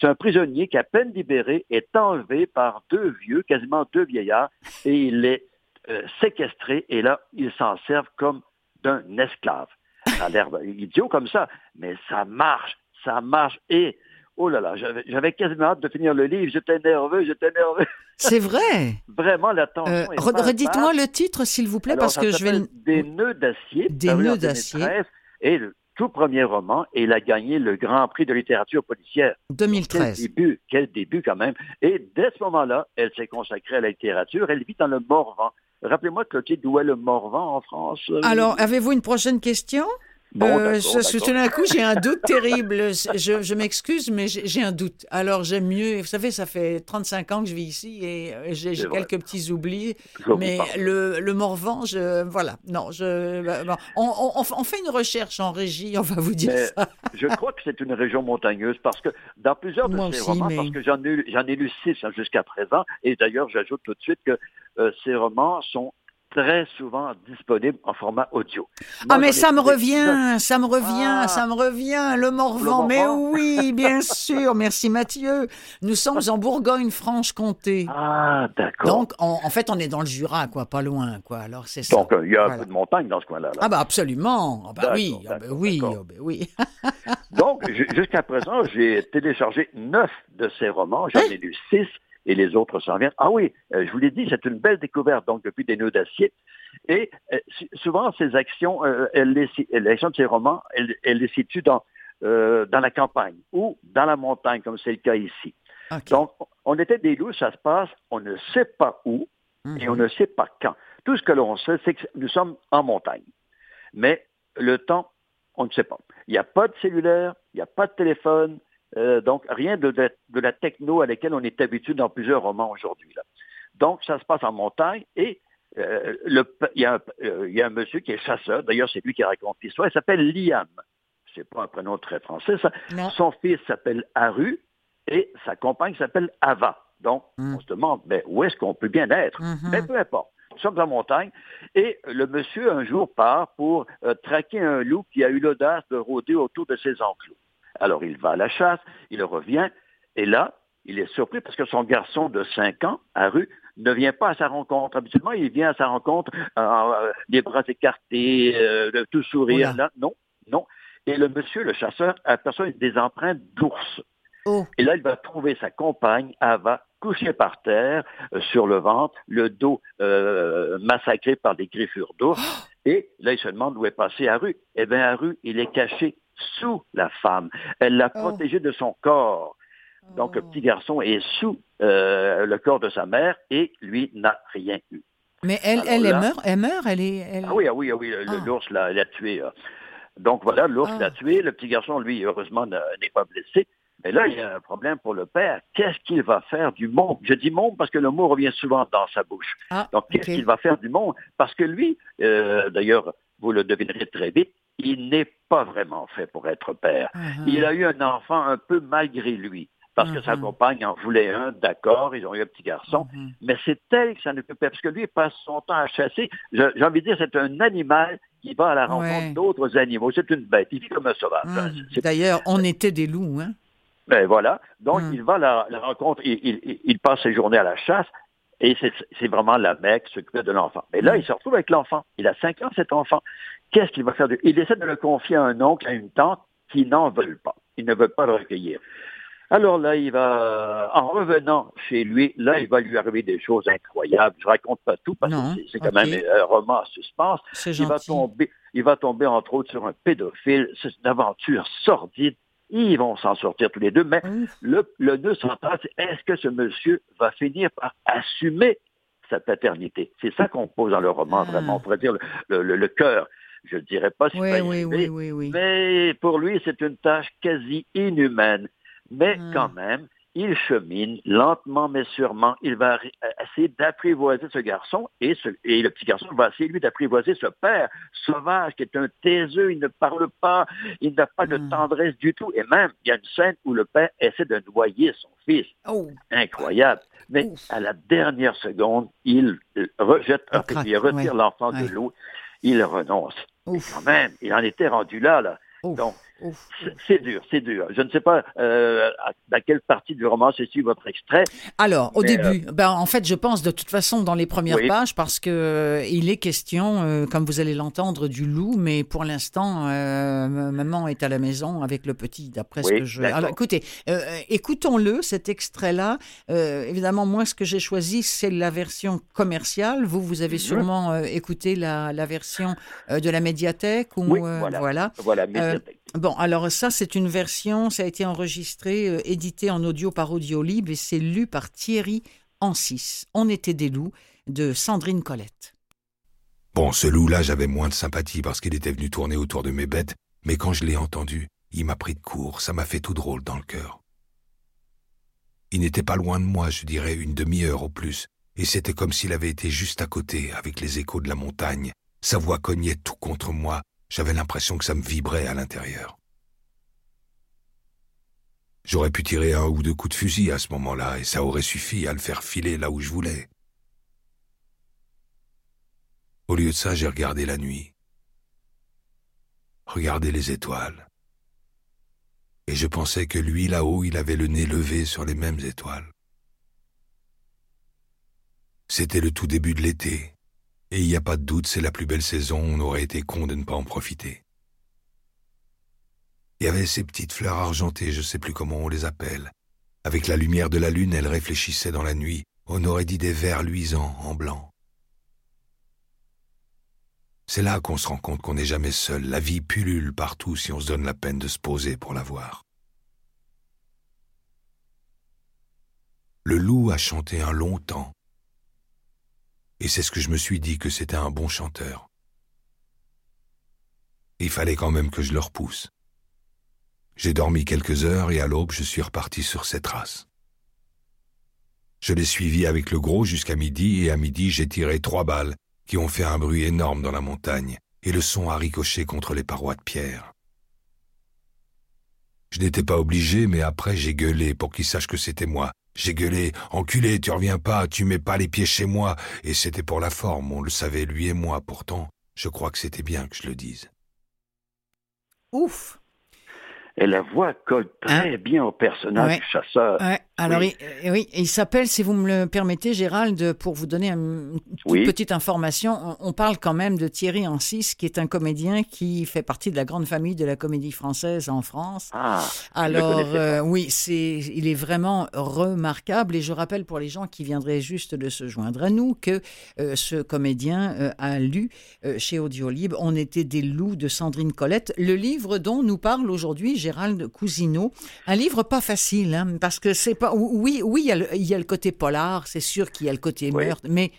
c'est un prisonnier qui, à peine libéré, est enlevé par deux vieux, quasiment deux vieillards, et il est euh, séquestré, et là, ils s'en servent comme d'un esclave. Ça a l'air idiot comme ça, mais ça marche, ça marche. Et Oh là là, j'avais quasiment hâte de finir le livre. J'étais nerveux, j'étais nerveux. C'est vrai. Vraiment, la tension. Euh, Redites-moi le titre, s'il vous plaît, parce que je vais. Des nœuds d'acier. Des nœuds d'acier. Et le tout premier roman, et il a gagné le Grand Prix de littérature policière. 2013. Quel début, quel début quand même. Et dès ce moment-là, elle s'est consacrée à la littérature. Elle vit dans le Morvan. Rappelez-moi, Clotilde, d'où est le Morvan en France? Alors, avez-vous une prochaine question? Bon, euh, tout d'un coup, j'ai un doute terrible. Je, je m'excuse, mais j'ai un doute. Alors, j'aime mieux. Vous savez, ça fait 35 ans que je vis ici et euh, j'ai quelques petits oublis. mais le, le Morvan, je, voilà. Non, je, bah, on, on, fait une recherche en régie, on va vous dire ça. je crois que c'est une région montagneuse parce que dans plusieurs de ces romans, parce que j'en ai, ai lu six hein, jusqu'à présent, et d'ailleurs, j'ajoute tout de suite que euh, ces romans sont très souvent disponible en format audio. ah, mais ça me revient, ça me revient, ça me revient, le Morvan. Mais oui, bien sûr, merci Mathieu. Nous sommes en Bourgogne-Franche-Comté. Ah, d'accord. Donc, en fait, on est dans le Jura, quoi, pas loin, quoi. Alors, c'est ça. Donc, il y a un peu de montagne dans ce coin-là. Ah, bah, absolument. Ah, bah oui, ah, bah oui, ah, bah oui. Donc, jusqu'à présent, j'ai téléchargé neuf de ces romans. J'en ai lu six et les autres s'en viennent. Ah oui, euh, je vous l'ai dit, c'est une belle découverte, donc depuis des nœuds d'acier. Et euh, souvent, ces actions, euh, l'action de ces romans, elle, les situe dans, dans la campagne ou dans la montagne, comme c'est le cas ici. Donc, on était des loups, ça se passe, on ne sait pas où et on mhm. ne sait pas quand. Tout ce que l'on sait, c'est que nous sommes en montagne. Mais le temps, on ne sait pas. Il n'y a pas de cellulaire, il n'y a pas de téléphone, euh, donc, rien de, de, la techno à laquelle on est habitué dans plusieurs romans aujourd'hui. Donc, ça se passe en montagne et euh, le, il, y a un, euh, il, y a un, monsieur qui est chasseur, d'ailleurs c'est lui qui raconte l'histoire, il s'appelle Liam. C'est pas un prénom très français, ça. Son fils s'appelle Aru et sa compagne s'appelle Ava. Donc, hmm. on se demande, mais où est-ce qu'on peut bien être? Mm-hmm. Mais peu importe. Nous sommes en montagne et le monsieur un jour part pour traquer un loup qui a eu l'audace de rôder autour de ses enclos. Alors il va à la chasse, il revient, et là, il est surpris parce que son garçon de 5 ans, à rue, ne vient pas à sa rencontre. Habituellement, il vient à sa rencontre, euh, les bras écartés, euh, tout sourire. Là, non, non. Et le monsieur, le chasseur, aperçoit des empreintes d'ours. Oh. Et là, il va trouver sa compagne, Ava, couchée par terre, euh, sur le ventre, le dos massacré par des griffures d'ours. Et là, il se demande où est passé rue. Eh bien, rue, il est caché sous la femme. Elle l'a oh. protégé de son corps. Donc, le oh. petit garçon est sous euh, le corps de sa mère et lui n'a rien eu. Mais elle, elle, meurt, elle meurt, elle est. Ah oui, ah oui, ah oui, ah. l'ours l'a tué. Euh. Donc voilà, l'ours l'a tué. Le petit garçon, lui, heureusement, n'est pas blessé. Mais là, il y a un problème pour le père. Qu'est-ce qu'il va faire du monde? Je dis monde parce que le mot revient souvent dans sa bouche. Donc, qu'est-ce qu'il va faire du monde? Parce que lui, euh, d'ailleurs, vous le devinerez très vite, il n'est pas vraiment fait pour être père. Uh-huh. Il a eu un enfant un peu malgré lui, parce que sa uh-huh. compagne en voulait un, d'accord, ils ont eu un petit garçon, uh-huh. mais c'est elle qui s'en occupe, parce que lui, il passe son temps à chasser. J'ai envie de dire, c'est un animal qui va à la rencontre d'autres animaux. C'est une bête, il vit comme un sauvage. D'ailleurs, on était des loups, hein? Ben voilà, donc il va à la, rencontre, il, passe ses journées à la chasse, et c'est vraiment la mère qui s'occupait de l'enfant. Mais là, il se retrouve avec l'enfant. Il a cinq ans, cet enfant. Qu'est-ce qu'il va faire de... Il essaie de le confier à un oncle, à une tante, qui n'en veulent pas. Ils ne veulent pas le recueillir. Alors là, il va, en revenant chez lui, là, il va lui arriver des choses incroyables. Je raconte pas tout parce que c'est quand même un roman à suspense. Il va tomber, il va tomber entre autres sur un pédophile. C'est une aventure sordide. Ils vont s'en sortir tous les deux, mais le, le nœud central, c'est est-ce que ce monsieur va finir par assumer sa paternité? C'est ça qu'on pose dans le roman, ah. vraiment, on pourrait dire le, le, le cœur. je ne dirais pas si oui, oui, oui, oui, oui, mais pour lui, c'est une tâche quasi inhumaine. Mais hmm. quand même, il chemine lentement mais sûrement. Il va essayer d'apprivoiser ce garçon et, et, le petit garçon va essayer, lui, d'apprivoiser ce père sauvage qui est un taiseux, il ne parle pas, il n'a pas de hmm. tendresse du tout. Et même, il y a une scène où le père essaie de noyer son fils. Oh. Incroyable. Mais à la dernière seconde, il rejette, il retire l'enfant de l'eau, il renonce. quand même, il en était rendu là, là. Donc, c'est dur, c'est dur. Je ne sais pas euh, à, quelle partie du roman se situe votre extrait. Alors, au début, euh, ben, en fait, je pense de toute façon dans les premières pages parce que euh, il est question, euh, comme vous allez l'entendre, du loup, mais pour l'instant, maman est à la maison avec le petit, d'après ce que je. Alors, écoutez, écoutons-le cet extrait-là. évidemment, moi, ce que j'ai choisi, c'est la version commerciale. Vous, vous avez mhm. sûrement écouté la, la version de la médiathèque ou voilà. Voilà, voilà médiathèque. Bon, alors ça, c'est une version, ça a été enregistré, euh, édité en audio par Audiolib et c'est lu par Thierry Ancis. On était des loups de Sandrine Colette. Bon, ce loup-là, j'avais moins de sympathie parce qu'il était venu tourner autour de mes bêtes, mais quand je l'ai entendu, il m'a pris de court, ça m'a fait tout drôle dans le cœur. Il n'était pas loin de moi, je dirais une demi-heure au plus, et c'était comme s'il avait été juste à côté, avec les échos de la montagne. Sa voix cognait tout contre moi, j'avais l'impression que ça me vibrait à l'intérieur. J'aurais pu tirer un ou deux coups de fusil à ce moment-là, et ça aurait suffi à le faire filer là où je voulais. Au lieu de ça, j'ai regardé la nuit, regardé les étoiles, et je pensais que lui là-haut, il avait le nez levé sur les mêmes étoiles. C'était le tout début de l'été, et il n'y a pas de doute, c'est la plus belle saison, on aurait été con de ne pas en profiter. Il y avait ces petites fleurs argentées, je sais plus comment on les appelle. Avec la lumière de la lune, elles réfléchissaient dans la nuit, on aurait dit des vers luisants en blanc. C'est là qu'on se rend compte qu'on n'est jamais seul, la vie pullule partout si on se donne la peine de se poser pour la voir. Le loup a chanté un long temps, et c'est ce que je me suis dit que c'était un bon chanteur. Il fallait quand même que je le repousse. J'ai dormi quelques heures et à l'aube je suis reparti sur cette trace. Je l'ai suivi avec le gros jusqu'à midi et à midi j'ai tiré trois balles qui ont fait un bruit énorme dans la montagne et le son a ricoché contre les parois de pierre. Je n'étais pas obligé, mais après j'ai gueulé pour qu'il sache que c'était moi j'ai gueulé Enculé, tu reviens pas, tu mets pas les pieds chez moi, et c'était pour la forme, on le savait lui et moi, pourtant, je crois que c'était bien que je le dise. Ouf et la voix colle très hein? bien au personnage du chasseur. Alors, oui, il, oui, il s'appelle, si vous me le permettez, Gérald, pour vous donner une petite information, on, parle quand même de Thierry Ancis, qui est un comédien qui fait partie de la grande famille de la comédie française en France. Ah, Alors, euh, oui, c'est, il est vraiment remarquable. Et je rappelle pour les gens qui viendraient juste de se joindre à nous que euh, ce comédien euh, a lu chez Audiolib On était des loups de Sandrine Colette, le livre dont nous parle aujourd'hui Gérald Cousineau. Un livre pas facile, hein, parce que c'est pas oui, oui, il y, a le, côté polar, c'est sûr qu'il y a le côté meurtre, mais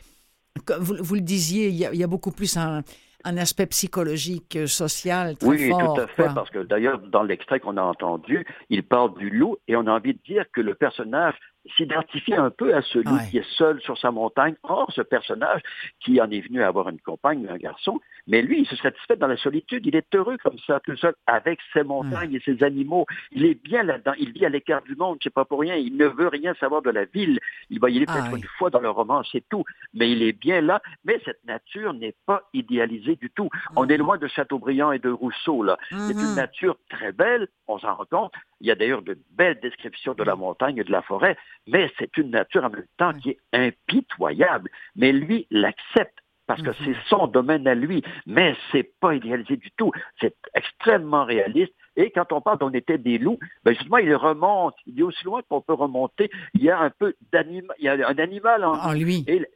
vous, vous, le disiez, il y a, beaucoup plus un, aspect psychologique, euh, social très oui, fort. Oui, tout à fait, parce que d'ailleurs, dans l'extrait qu'on a entendu, il parle du loup et on a envie de dire que le personnage s'identifie un peu à celui qui est seul sur sa montagne. Or, ce personnage qui en est venu à avoir une compagne, un garçon, mais lui, il se satisfait dans la solitude. Il est heureux comme ça, tout seul, avec ses montagnes et ses animaux. Il est bien là-dedans. Il vit à l'écart du monde. C'est pas pour rien. Il ne veut rien savoir de la ville. Il va y aller peut-être une fois dans le roman, c'est tout. Mais il est bien là. Mais cette nature n'est pas idéalisée du tout. On est loin de Chateaubriand et de Rousseau, là. C'est une mhm. nature très belle. On s'en rend compte. Il y a d'ailleurs de belles descriptions de la montagne et de la forêt mais c'est une nature en même temps qui est impitoyable. Mais lui l'accepte parce que c'est son domaine à lui, mais c'est pas idéalisé du tout. C'est extrêmement réaliste. Et quand on parle d'on était des loups, ben justement, il remonte, il est aussi loin qu'on peut remonter. Il y a un peu d'animal, il y a un animal en, lui. Et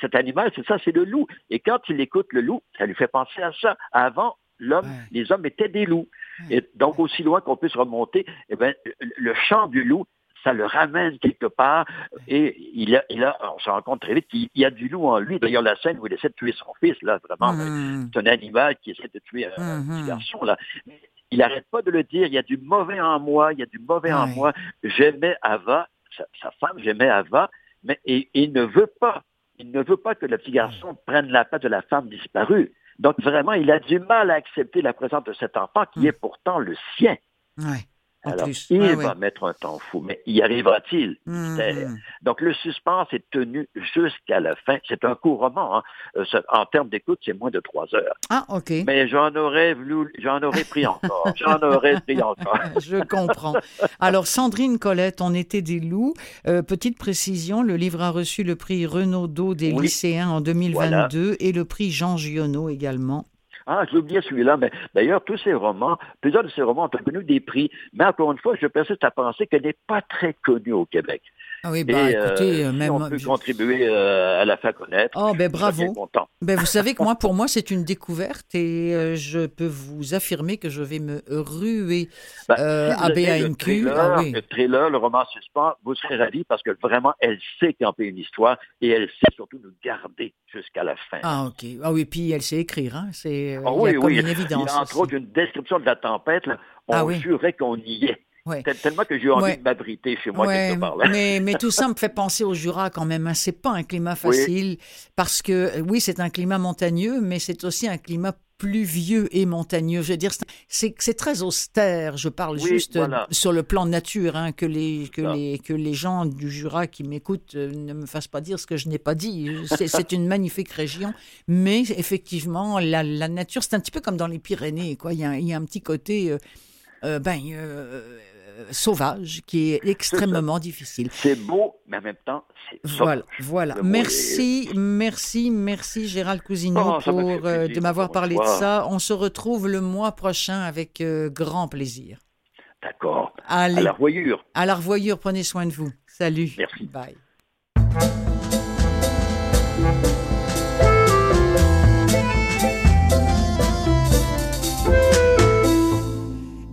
cet animal, c'est ça, c'est le loup. Et quand il écoute le loup, ça lui fait penser à ça. Avant, l'homme, les hommes étaient des loups. Et donc, aussi loin qu'on puisse remonter, eh ben, le chant du loup, ça le ramène quelque part. Et il a, il a on se rend compte très vite qu'il y a du loup en lui. D'ailleurs, la scène où il essaie de tuer son fils, là, vraiment, Mhm. c'est un animal qui essaie de tuer un Mhm. petit garçon, là. Il n'arrête pas de le dire, il y a du mauvais en moi, il y a du mauvais en moi. J'aimais Ava, sa, sa femme, j'aimais Ava, mais et- il ne veut pas, il ne veut pas que le petit garçon prenne la place de la femme disparue. Donc vraiment, il a du mal à accepter la présence de cet enfant qui Mm. est pourtant le sien. Ouais, en Alors, plus. il va mettre un temps fou, mais y arrivera-t-il? Mystère. Donc le suspense est tenu jusqu'à la fin. C'est un court roman. hein. Euh, en termes d'écoute, c'est moins de trois heures. Ah, ok. Mais j'en aurais voulu, j'en aurais pris encore. J'en aurais pris encore. Je comprends. Alors, Sandrine Colette, On était des loups. Euh, petite précision, le livre a reçu le prix Renaudot des Oui. lycéens en 2022 et le prix Jean Giono également. Ah, j'ai oublié celui-là, mais d'ailleurs, tous ces romans, plusieurs de ces romans ont obtenu des prix, mais encore une fois, je persiste à penser qu'elle n'est pas très connue au Québec. Ah oui, bah, Et, euh, écoutez, euh, si même... on peut contribuer euh, à la faire connaître, Oh, ben bravo. Ben, vous savez que moi, pour moi, c'est une découverte et euh, je peux vous affirmer que je vais me ruer Ben, si à le BANQ. thriller, Ah oui. le thriller, le roman suspens, vous serez ravis parce que vraiment, elle sait camper une histoire et elle sait surtout nous garder jusqu'à la fin. Ah, ok. Ah oui, puis elle sait écrire, hein. C'est, euh, Ah il y oui, a comme oui. une Il y évidence. a entre aussi. autres une description de la tempête. là. On Ah oui. jurait qu'on y est. Ouais. Tellement que j'ai envie Ouais. de m'abriter chez moi Ouais, quelque part. là. mais, mais tout ça me fait penser au Jura quand même. Hein. C'est pas un climat facile parce que, euh, oui, c'est un climat montagneux, mais c'est aussi un climat pluvieux et montagneux. Je veux dire, c'est- très austère. Je parle Oui, juste euh, voilà. sur le plan nature, hein, que, les, que, les, que les gens du Jura qui m'écoutent euh, ne me fassent pas dire ce que je n'ai pas dit. C'est une magnifique région, mais effectivement, la, la nature, c'est un petit peu comme dans les Pyrénées. Quoi. Il, y a, un- il y a un petit côté euh, euh, ben, euh, sauvage qui est extrêmement difficile. C'est beau, mais en même temps, c'est Voilà, voilà. Merci, merci, merci Gérald Cousineau Oh, pour euh, de m'avoir parlé de ça. On se retrouve le mois prochain avec euh, grand plaisir. D'accord. Allez, À la revoyure. à la revoyure, prenez soin de vous. Salut. Merci. Bye.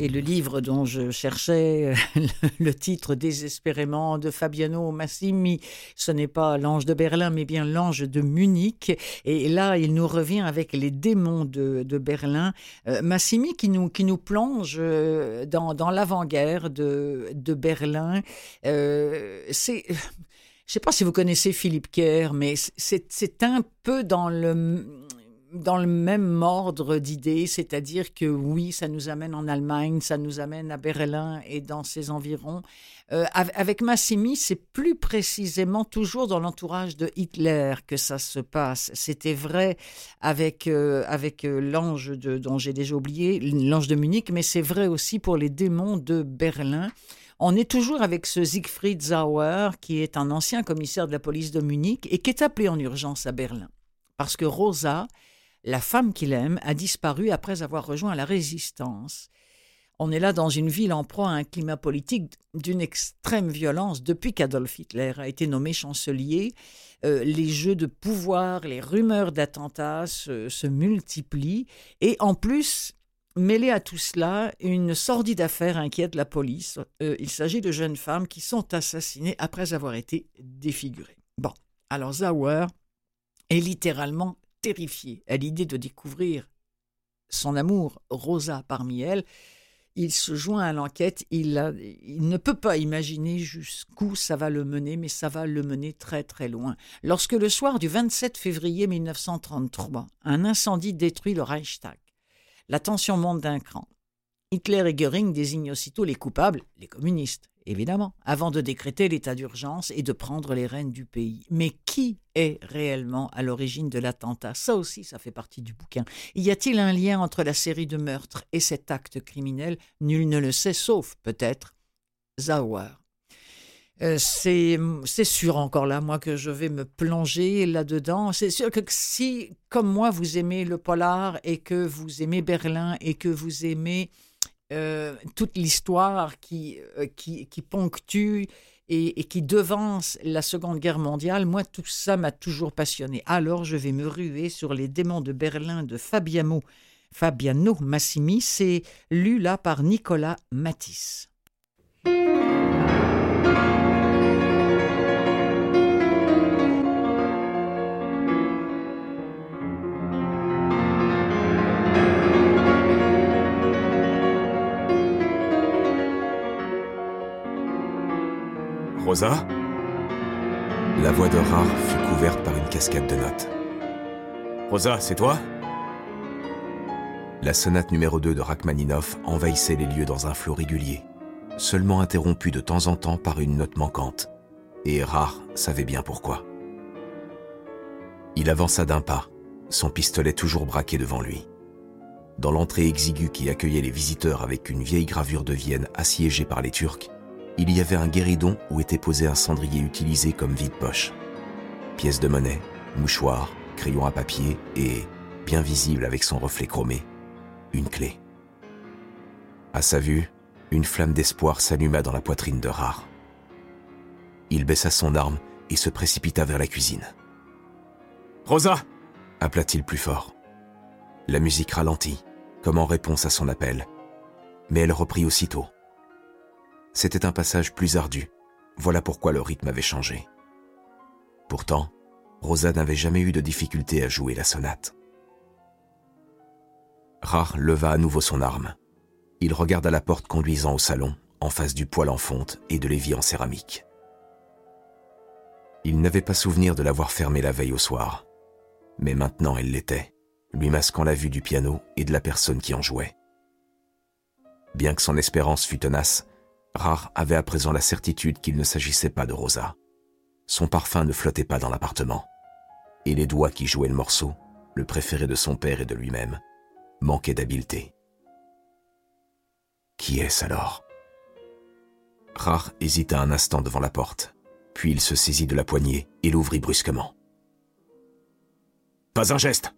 Et le livre dont je cherchais euh, le titre désespérément de Fabiano Massimi, ce n'est pas l'ange de Berlin, mais bien l'ange de Munich. Et là, il nous revient avec les démons de, de Berlin. Euh, Massimi qui nous, qui nous plonge euh, dans, dans l'avant-guerre de, de Berlin. C'est. Je ne sais pas si vous connaissez Philippe Kerr, mais c'est un peu dans le dans le même ordre d'idées, c'est-à-dire que oui, ça nous amène en Allemagne, ça nous amène à Berlin et dans ses environs. Euh, av- avec Massimi, c'est plus précisément toujours dans l'entourage de Hitler que ça se passe. C'était vrai avec, euh, avec euh, l'ange de, dont j'ai déjà oublié, l'ange de Munich, mais c'est vrai aussi pour les démons de Berlin. On est toujours avec ce Siegfried Sauer, qui est un ancien commissaire de la police de Munich et qui est appelé en urgence à Berlin. Parce que Rosa, la femme qu'il aime, a disparu après avoir rejoint la résistance. On est là dans une ville en proie à un climat politique d'une extrême violence depuis qu'Adolf Hitler a été nommé chancelier. Euh, les jeux de pouvoir, les rumeurs d'attentats se, multiplient. Et en plus, mêlé à tout cela, une sordide affaire inquiète la police. Euh, il s'agit de jeunes femmes qui sont assassinées après avoir été défigurées. Bon, alors Zauer est littéralement terrifié à l'idée de découvrir son amour, Rosa, parmi elles. Il se joint à l'enquête, il, il ne peut pas imaginer jusqu'où ça va le mener, mais ça va le mener très très loin. Lorsque le soir du 27 février 1933, un incendie détruit le Reichstag, la tension monte d'un cran. Hitler et Göring désignent aussitôt les coupables, les communistes, évidemment, avant de décréter l'état d'urgence et de prendre les rênes du pays. Mais qui est réellement à l'origine de l'attentat? Ça aussi, ça fait partie du bouquin. Y a-t-il un lien entre la série de meurtres et cet acte criminel? Nul ne le sait, sauf peut-être Zauer. Euh, c'est c'est sûr encore là, moi, que je vais me plonger là-dedans. C'est sûr que si, comme moi, vous aimez le polar et que vous aimez Berlin et que vous aimez euh, toute l'histoire qui, euh, qui, ponctue et, et qui devance la Seconde Guerre mondiale, moi, tout ça m'a toujours passionné. Alors, je vais me ruer sur les démons de Berlin de Fabiano, Fabiano Massimi. C'est lu là par Nicolas Matisse. Rosa La voix de Rar fut couverte par une cascade de notes. Rosa, c'est toi? La sonate numéro 2 de Rachmaninoff envahissait les lieux dans un flot régulier, seulement interrompu de temps en temps par une note manquante. Et Rar savait bien pourquoi. Il avança d'un pas, son pistolet toujours braqué devant lui. Dans l'entrée exiguë qui accueillait les visiteurs avec une vieille gravure de Vienne assiégée par les Turcs, il y avait un guéridon où était posé un cendrier utilisé comme vide-poche. Pièces de monnaie, mouchoirs, crayon à papier et, bien visible avec son reflet chromé, une clé. À sa vue, une flamme d'espoir s'alluma dans la poitrine de Rare. Il baissa son arme et se précipita vers la cuisine. Rosa appela-t-il plus fort. La musique ralentit, comme en réponse à son appel, mais elle reprit aussitôt. C'était un passage plus ardu, voilà pourquoi le rythme avait changé. Pourtant, Rosa n'avait jamais eu de difficulté à jouer la sonate. Rar leva à nouveau son arme. Il regarda la porte conduisant au salon, en face du poêle en fonte et de l'évier en céramique. Il n'avait pas souvenir de l'avoir fermée la veille au soir, mais maintenant elle l'était, lui masquant la vue du piano et de la personne qui en jouait. Bien que son espérance fût tenace, Rar avait à présent la certitude qu'il ne s'agissait pas de Rosa. Son parfum ne flottait pas dans l'appartement. Et les doigts qui jouaient le morceau, le préféré de son père et de lui-même, manquaient d'habileté. Qui est-ce alors? Rar hésita un instant devant la porte, puis il se saisit de la poignée et l'ouvrit brusquement. Pas un geste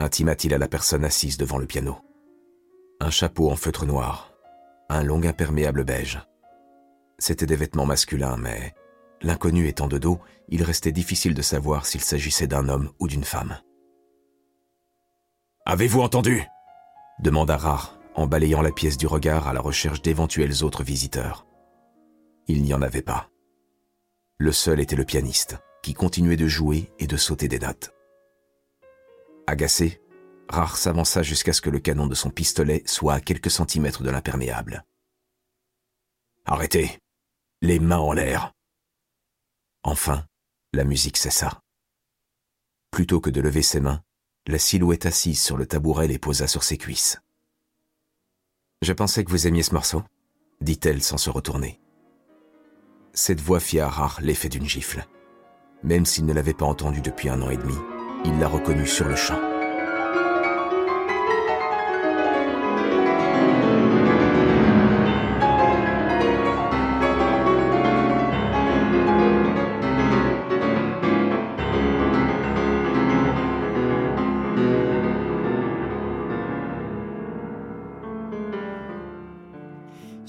intima-t-il à la personne assise devant le piano. Un chapeau en feutre noir, un long imperméable beige. C'étaient des vêtements masculins, mais, l'inconnu étant de dos, il restait difficile de savoir s'il s'agissait d'un homme ou d'une femme. Avez-vous entendu? demanda Rar, en balayant la pièce du regard à la recherche d'éventuels autres visiteurs. Il n'y en avait pas. Le seul était le pianiste, qui continuait de jouer et de sauter des notes. Agacé, Rar s'avança jusqu'à ce que le canon de son pistolet soit à quelques centimètres de l'imperméable. Arrêtez Les mains en l'air Enfin, la musique cessa. Plutôt que de lever ses mains, la silhouette assise sur le tabouret les posa sur ses cuisses. Je pensais que vous aimiez ce morceau, dit-elle sans se retourner. Cette voix fit à Rar l'effet d'une gifle. Même s'il ne l'avait pas entendue depuis un an et demi, il l'a reconnue sur le champ.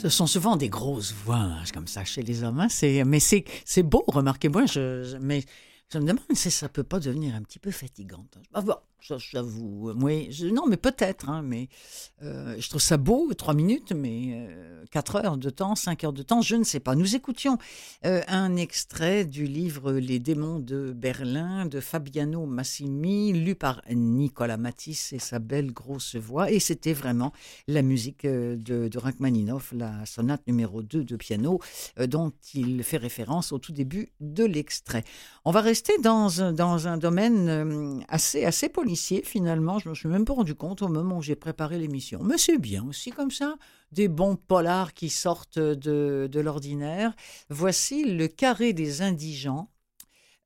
Ce sont souvent des grosses voix hein, comme ça chez les hommes. Hein. Mais c'est, beau, remarquez-moi. Mais je me demande si ça peut pas devenir un petit peu fatigant. Ah, bon, j'avoue. Non, mais peut-être. Hein, mais euh, je trouve ça beau, trois minutes, mais euh, quatre heures de temps, cinq heures de temps, je ne sais pas. Nous écoutions euh, un extrait du livre Les démons de Berlin de Fabiano Massimi, lu par Nicolas Matisse et sa belle grosse voix. Et c'était vraiment la musique de, de Rachmaninoff, la sonate numéro 2 de piano, dont il fait référence au tout début de l'extrait. On va rester dans, un domaine assez, politique finalement, je me suis même pas rendu compte au moment où j'ai préparé l'émission. Mais c'est bien aussi comme ça, des bons polars qui sortent de, de l'ordinaire. Voici Le Carré des Indigents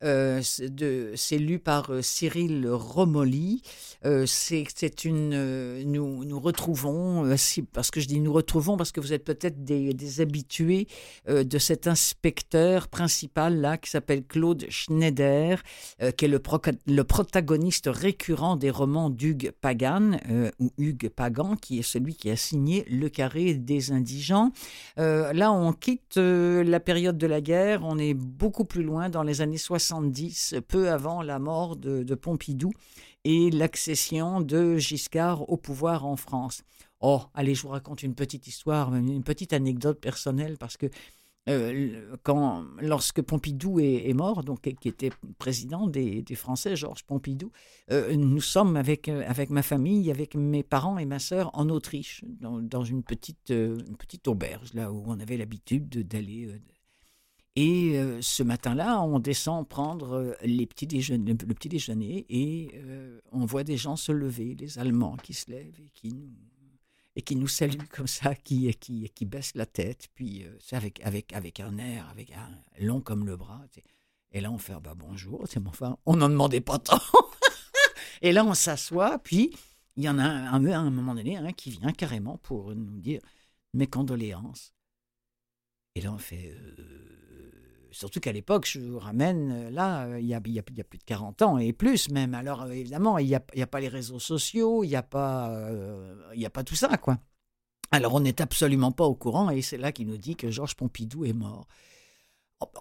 euh, c'est lu par euh, Cyril Romoli. Euh, c'est une. nous nous retrouvons, parce que je dis nous retrouvons, parce que vous êtes peut-être des, habitués de cet inspecteur principal là qui s'appelle Claude Schneider, qui est le, le, protagoniste récurrent des romans d'Hugues Pagan, ou Hugues Pagan, qui est celui qui a signé Le Carré des Indigents. là, on quitte la période de la guerre, on est beaucoup plus loin dans les années 60 peu avant la mort de, Pompidou et l'accession de Giscard au pouvoir en France. Oh, allez, je vous raconte une petite histoire, une petite anecdote personnelle, parce que euh, quand, lorsque Pompidou est, mort, donc qui était président des, Français, Georges Pompidou, euh, nous sommes avec, euh, avec ma famille, avec mes parents et ma sœur en Autriche, dans, une, petite, une petite auberge, là où on avait l'habitude d'aller Et euh, ce matin-là, on descend prendre euh, les le petit déjeuner et euh, on voit des gens se lever, des Allemands qui se lèvent et qui nous, et qui nous saluent comme ça, qui, qui, baissent la tête, puis avec, avec, avec un air, long comme le bras. Et là, on fait bah, bonjour, enfin, on n'en demandait pas tant. et là, on s'assoit, puis il y en a un, à un moment donné qui vient carrément pour nous dire mes condoléances. Et là, on fait. Euh, surtout qu'à l'époque, je vous ramène, euh, là, euh, il y, a, il, y a, plus de 40 ans et plus même. Alors, évidemment, il n'y a, a, pas les réseaux sociaux, il n'y a, pas, a pas tout ça, quoi. Alors, on n'est absolument pas au courant et c'est là qu'il nous dit que Georges Pompidou est mort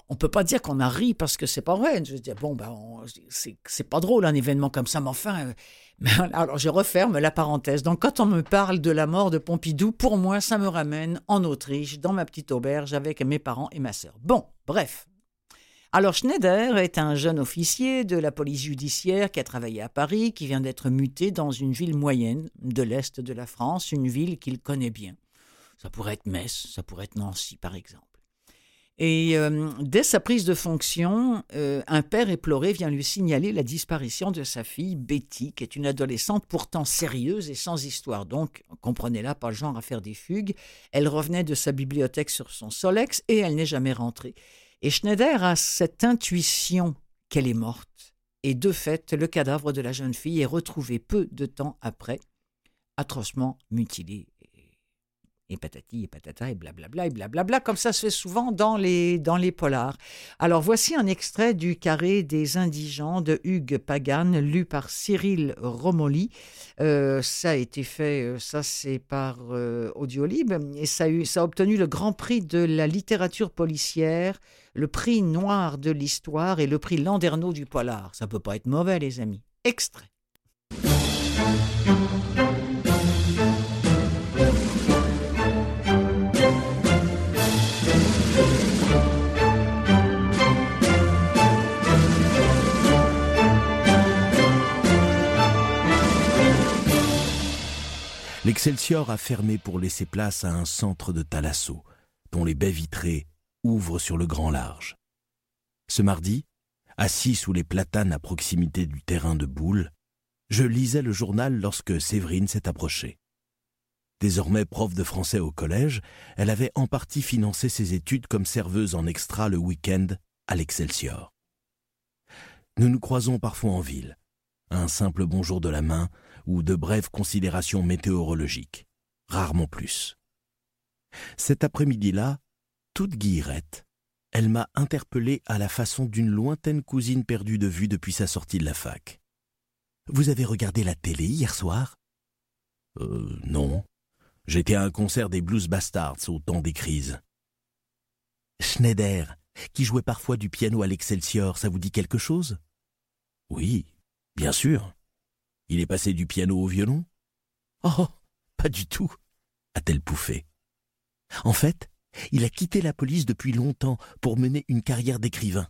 on peut pas dire qu'on a ri parce que c'est pas vrai. Je dis bon ben c'est pas drôle un événement comme ça, mais enfin. Euh, alors je referme la parenthèse. Donc quand on me parle de la mort de Pompidou, pour moi ça me ramène en Autriche, dans ma petite auberge avec mes parents et ma sœur. Bon, bref. Alors Schneider est un jeune officier de la police judiciaire qui a travaillé à Paris, qui vient d'être muté dans une ville moyenne de l'est de la France, une ville qu'il connaît bien. Ça pourrait être Metz, ça pourrait être Nancy par exemple. Et euh, dès sa prise de fonction, euh, un père éploré vient lui signaler la disparition de sa fille Betty, qui est une adolescente pourtant sérieuse et sans histoire. Donc, comprenez-la, pas le genre à faire des fugues. Elle revenait de sa bibliothèque sur son Solex et elle n'est jamais rentrée. Et Schneider a cette intuition qu'elle est morte. Et de fait, le cadavre de la jeune fille est retrouvé peu de temps après, atrocement mutilé et patati et patata et blablabla et blablabla, comme ça se fait souvent dans les, dans les polars. Alors voici un extrait du Carré des indigents de Hugues Pagan, lu par Cyril Romoli. Euh, ça a été fait, euh, ça c'est par euh, Audiolib, et ça a, obtenu le Grand Prix de la littérature policière, le prix noir de l'histoire et le prix Landerneau du polar. Ça peut pas être mauvais les amis. Extrait. L'Excelsior a fermé pour laisser place à un centre de Thalasso, dont les baies vitrées ouvrent sur le grand large. Ce mardi, assis sous les platanes à proximité du terrain de boule, je lisais le journal lorsque Séverine s'est approchée. Désormais prof de français au collège, elle avait en partie financé ses études comme serveuse en extra le week-end à l'Excelsior. Nous nous croisons parfois en ville. Un simple bonjour de la main, ou de brèves considérations météorologiques, rarement plus. Cet après-midi-là, toute guillerette, elle m'a interpellé à la façon d'une lointaine cousine perdue de vue depuis sa sortie de la fac. Vous avez regardé la télé hier soir? Euh, non. J'étais à un concert des Blues Bastards au temps des crises. Schneider, qui jouait parfois du piano à l'Excelsior, ça vous dit quelque chose? Oui, bien sûr. Il est passé du piano au violon Oh, pas du tout, a-t-elle pouffé. En fait, il a quitté la police depuis longtemps pour mener une carrière d'écrivain.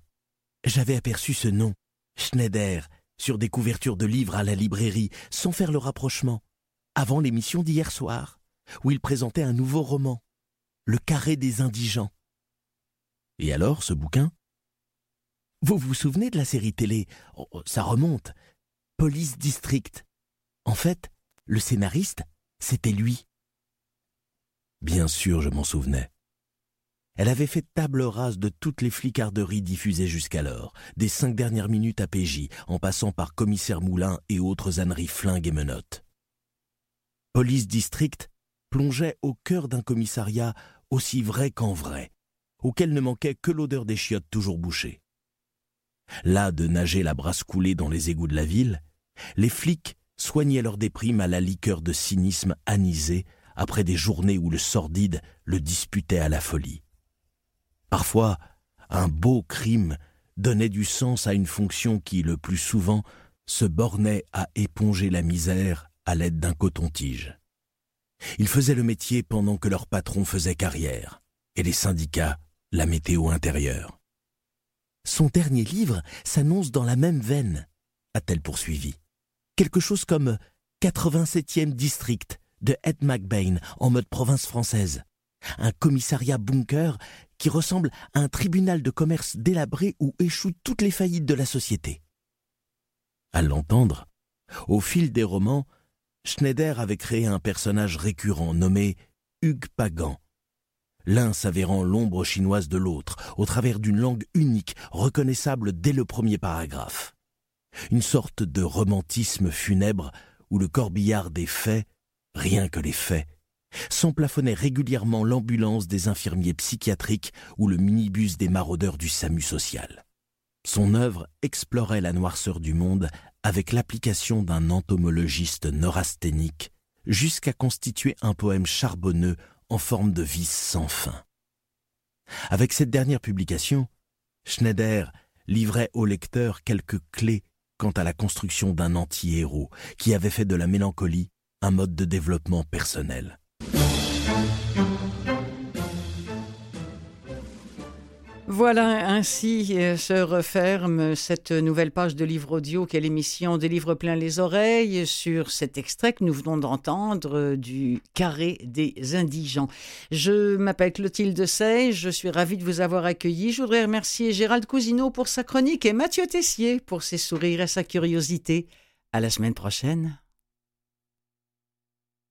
J'avais aperçu ce nom, Schneider, sur des couvertures de livres à la librairie, sans faire le rapprochement, avant l'émission d'hier soir, où il présentait un nouveau roman, Le carré des indigents. Et alors, ce bouquin? Vous vous souvenez de la série télé? Oh, Ça remonte, Police District. En fait, le scénariste, c'était lui. Bien sûr, je m'en souvenais. Elle avait fait table rase de toutes les flicarderies diffusées jusqu'alors, des cinq dernières minutes à PJ, en passant par commissaire Moulin et autres âneries flingues et menottes. Police District plongeait au cœur d'un commissariat aussi vrai qu'en vrai, auquel ne manquait que l'odeur des chiottes toujours bouchées. Là de nager la brasse coulée dans les égouts de la ville, les flics soignaient leur déprime à la liqueur de cynisme anisé après des journées où le sordide le disputait à la folie. Parfois, un beau crime donnait du sens à une fonction qui, le plus souvent, se bornait à éponger la misère à l'aide d'un coton-tige. Ils faisaient le métier pendant que leur patron faisait carrière, et les syndicats la météo intérieure. Son dernier livre s'annonce dans la même veine, a-t-elle poursuivi. Quelque chose comme 87e district de Ed McBain en mode province française. Un commissariat bunker qui ressemble à un tribunal de commerce délabré où échouent toutes les faillites de la société. À l'entendre, au fil des romans, Schneider avait créé un personnage récurrent nommé Hugues Pagan, l'un s'avérant l'ombre chinoise de l'autre, au travers d'une langue unique, reconnaissable dès le premier paragraphe. Une sorte de romantisme funèbre où le corbillard des faits, rien que les faits, s'emplafonnait régulièrement l'ambulance des infirmiers psychiatriques ou le minibus des maraudeurs du SAMU social. Son œuvre explorait la noirceur du monde avec l'application d'un entomologiste neurasthénique jusqu'à constituer un poème charbonneux en forme de vis sans fin. Avec cette dernière publication, Schneider livrait au lecteur quelques clés quant à la construction d'un anti-héros qui avait fait de la mélancolie un mode de développement personnel. Voilà, ainsi euh, se referme cette nouvelle page de livre audio qu'est l'émission des livres plein les oreilles sur cet extrait que nous venons d'entendre euh, du Carré des Indigents. Je m'appelle Clotilde Sey, je suis ravie de vous avoir accueilli. Je voudrais remercier Gérald Cousineau pour sa chronique et Mathieu Tessier pour ses sourires et sa curiosité. À la semaine prochaine.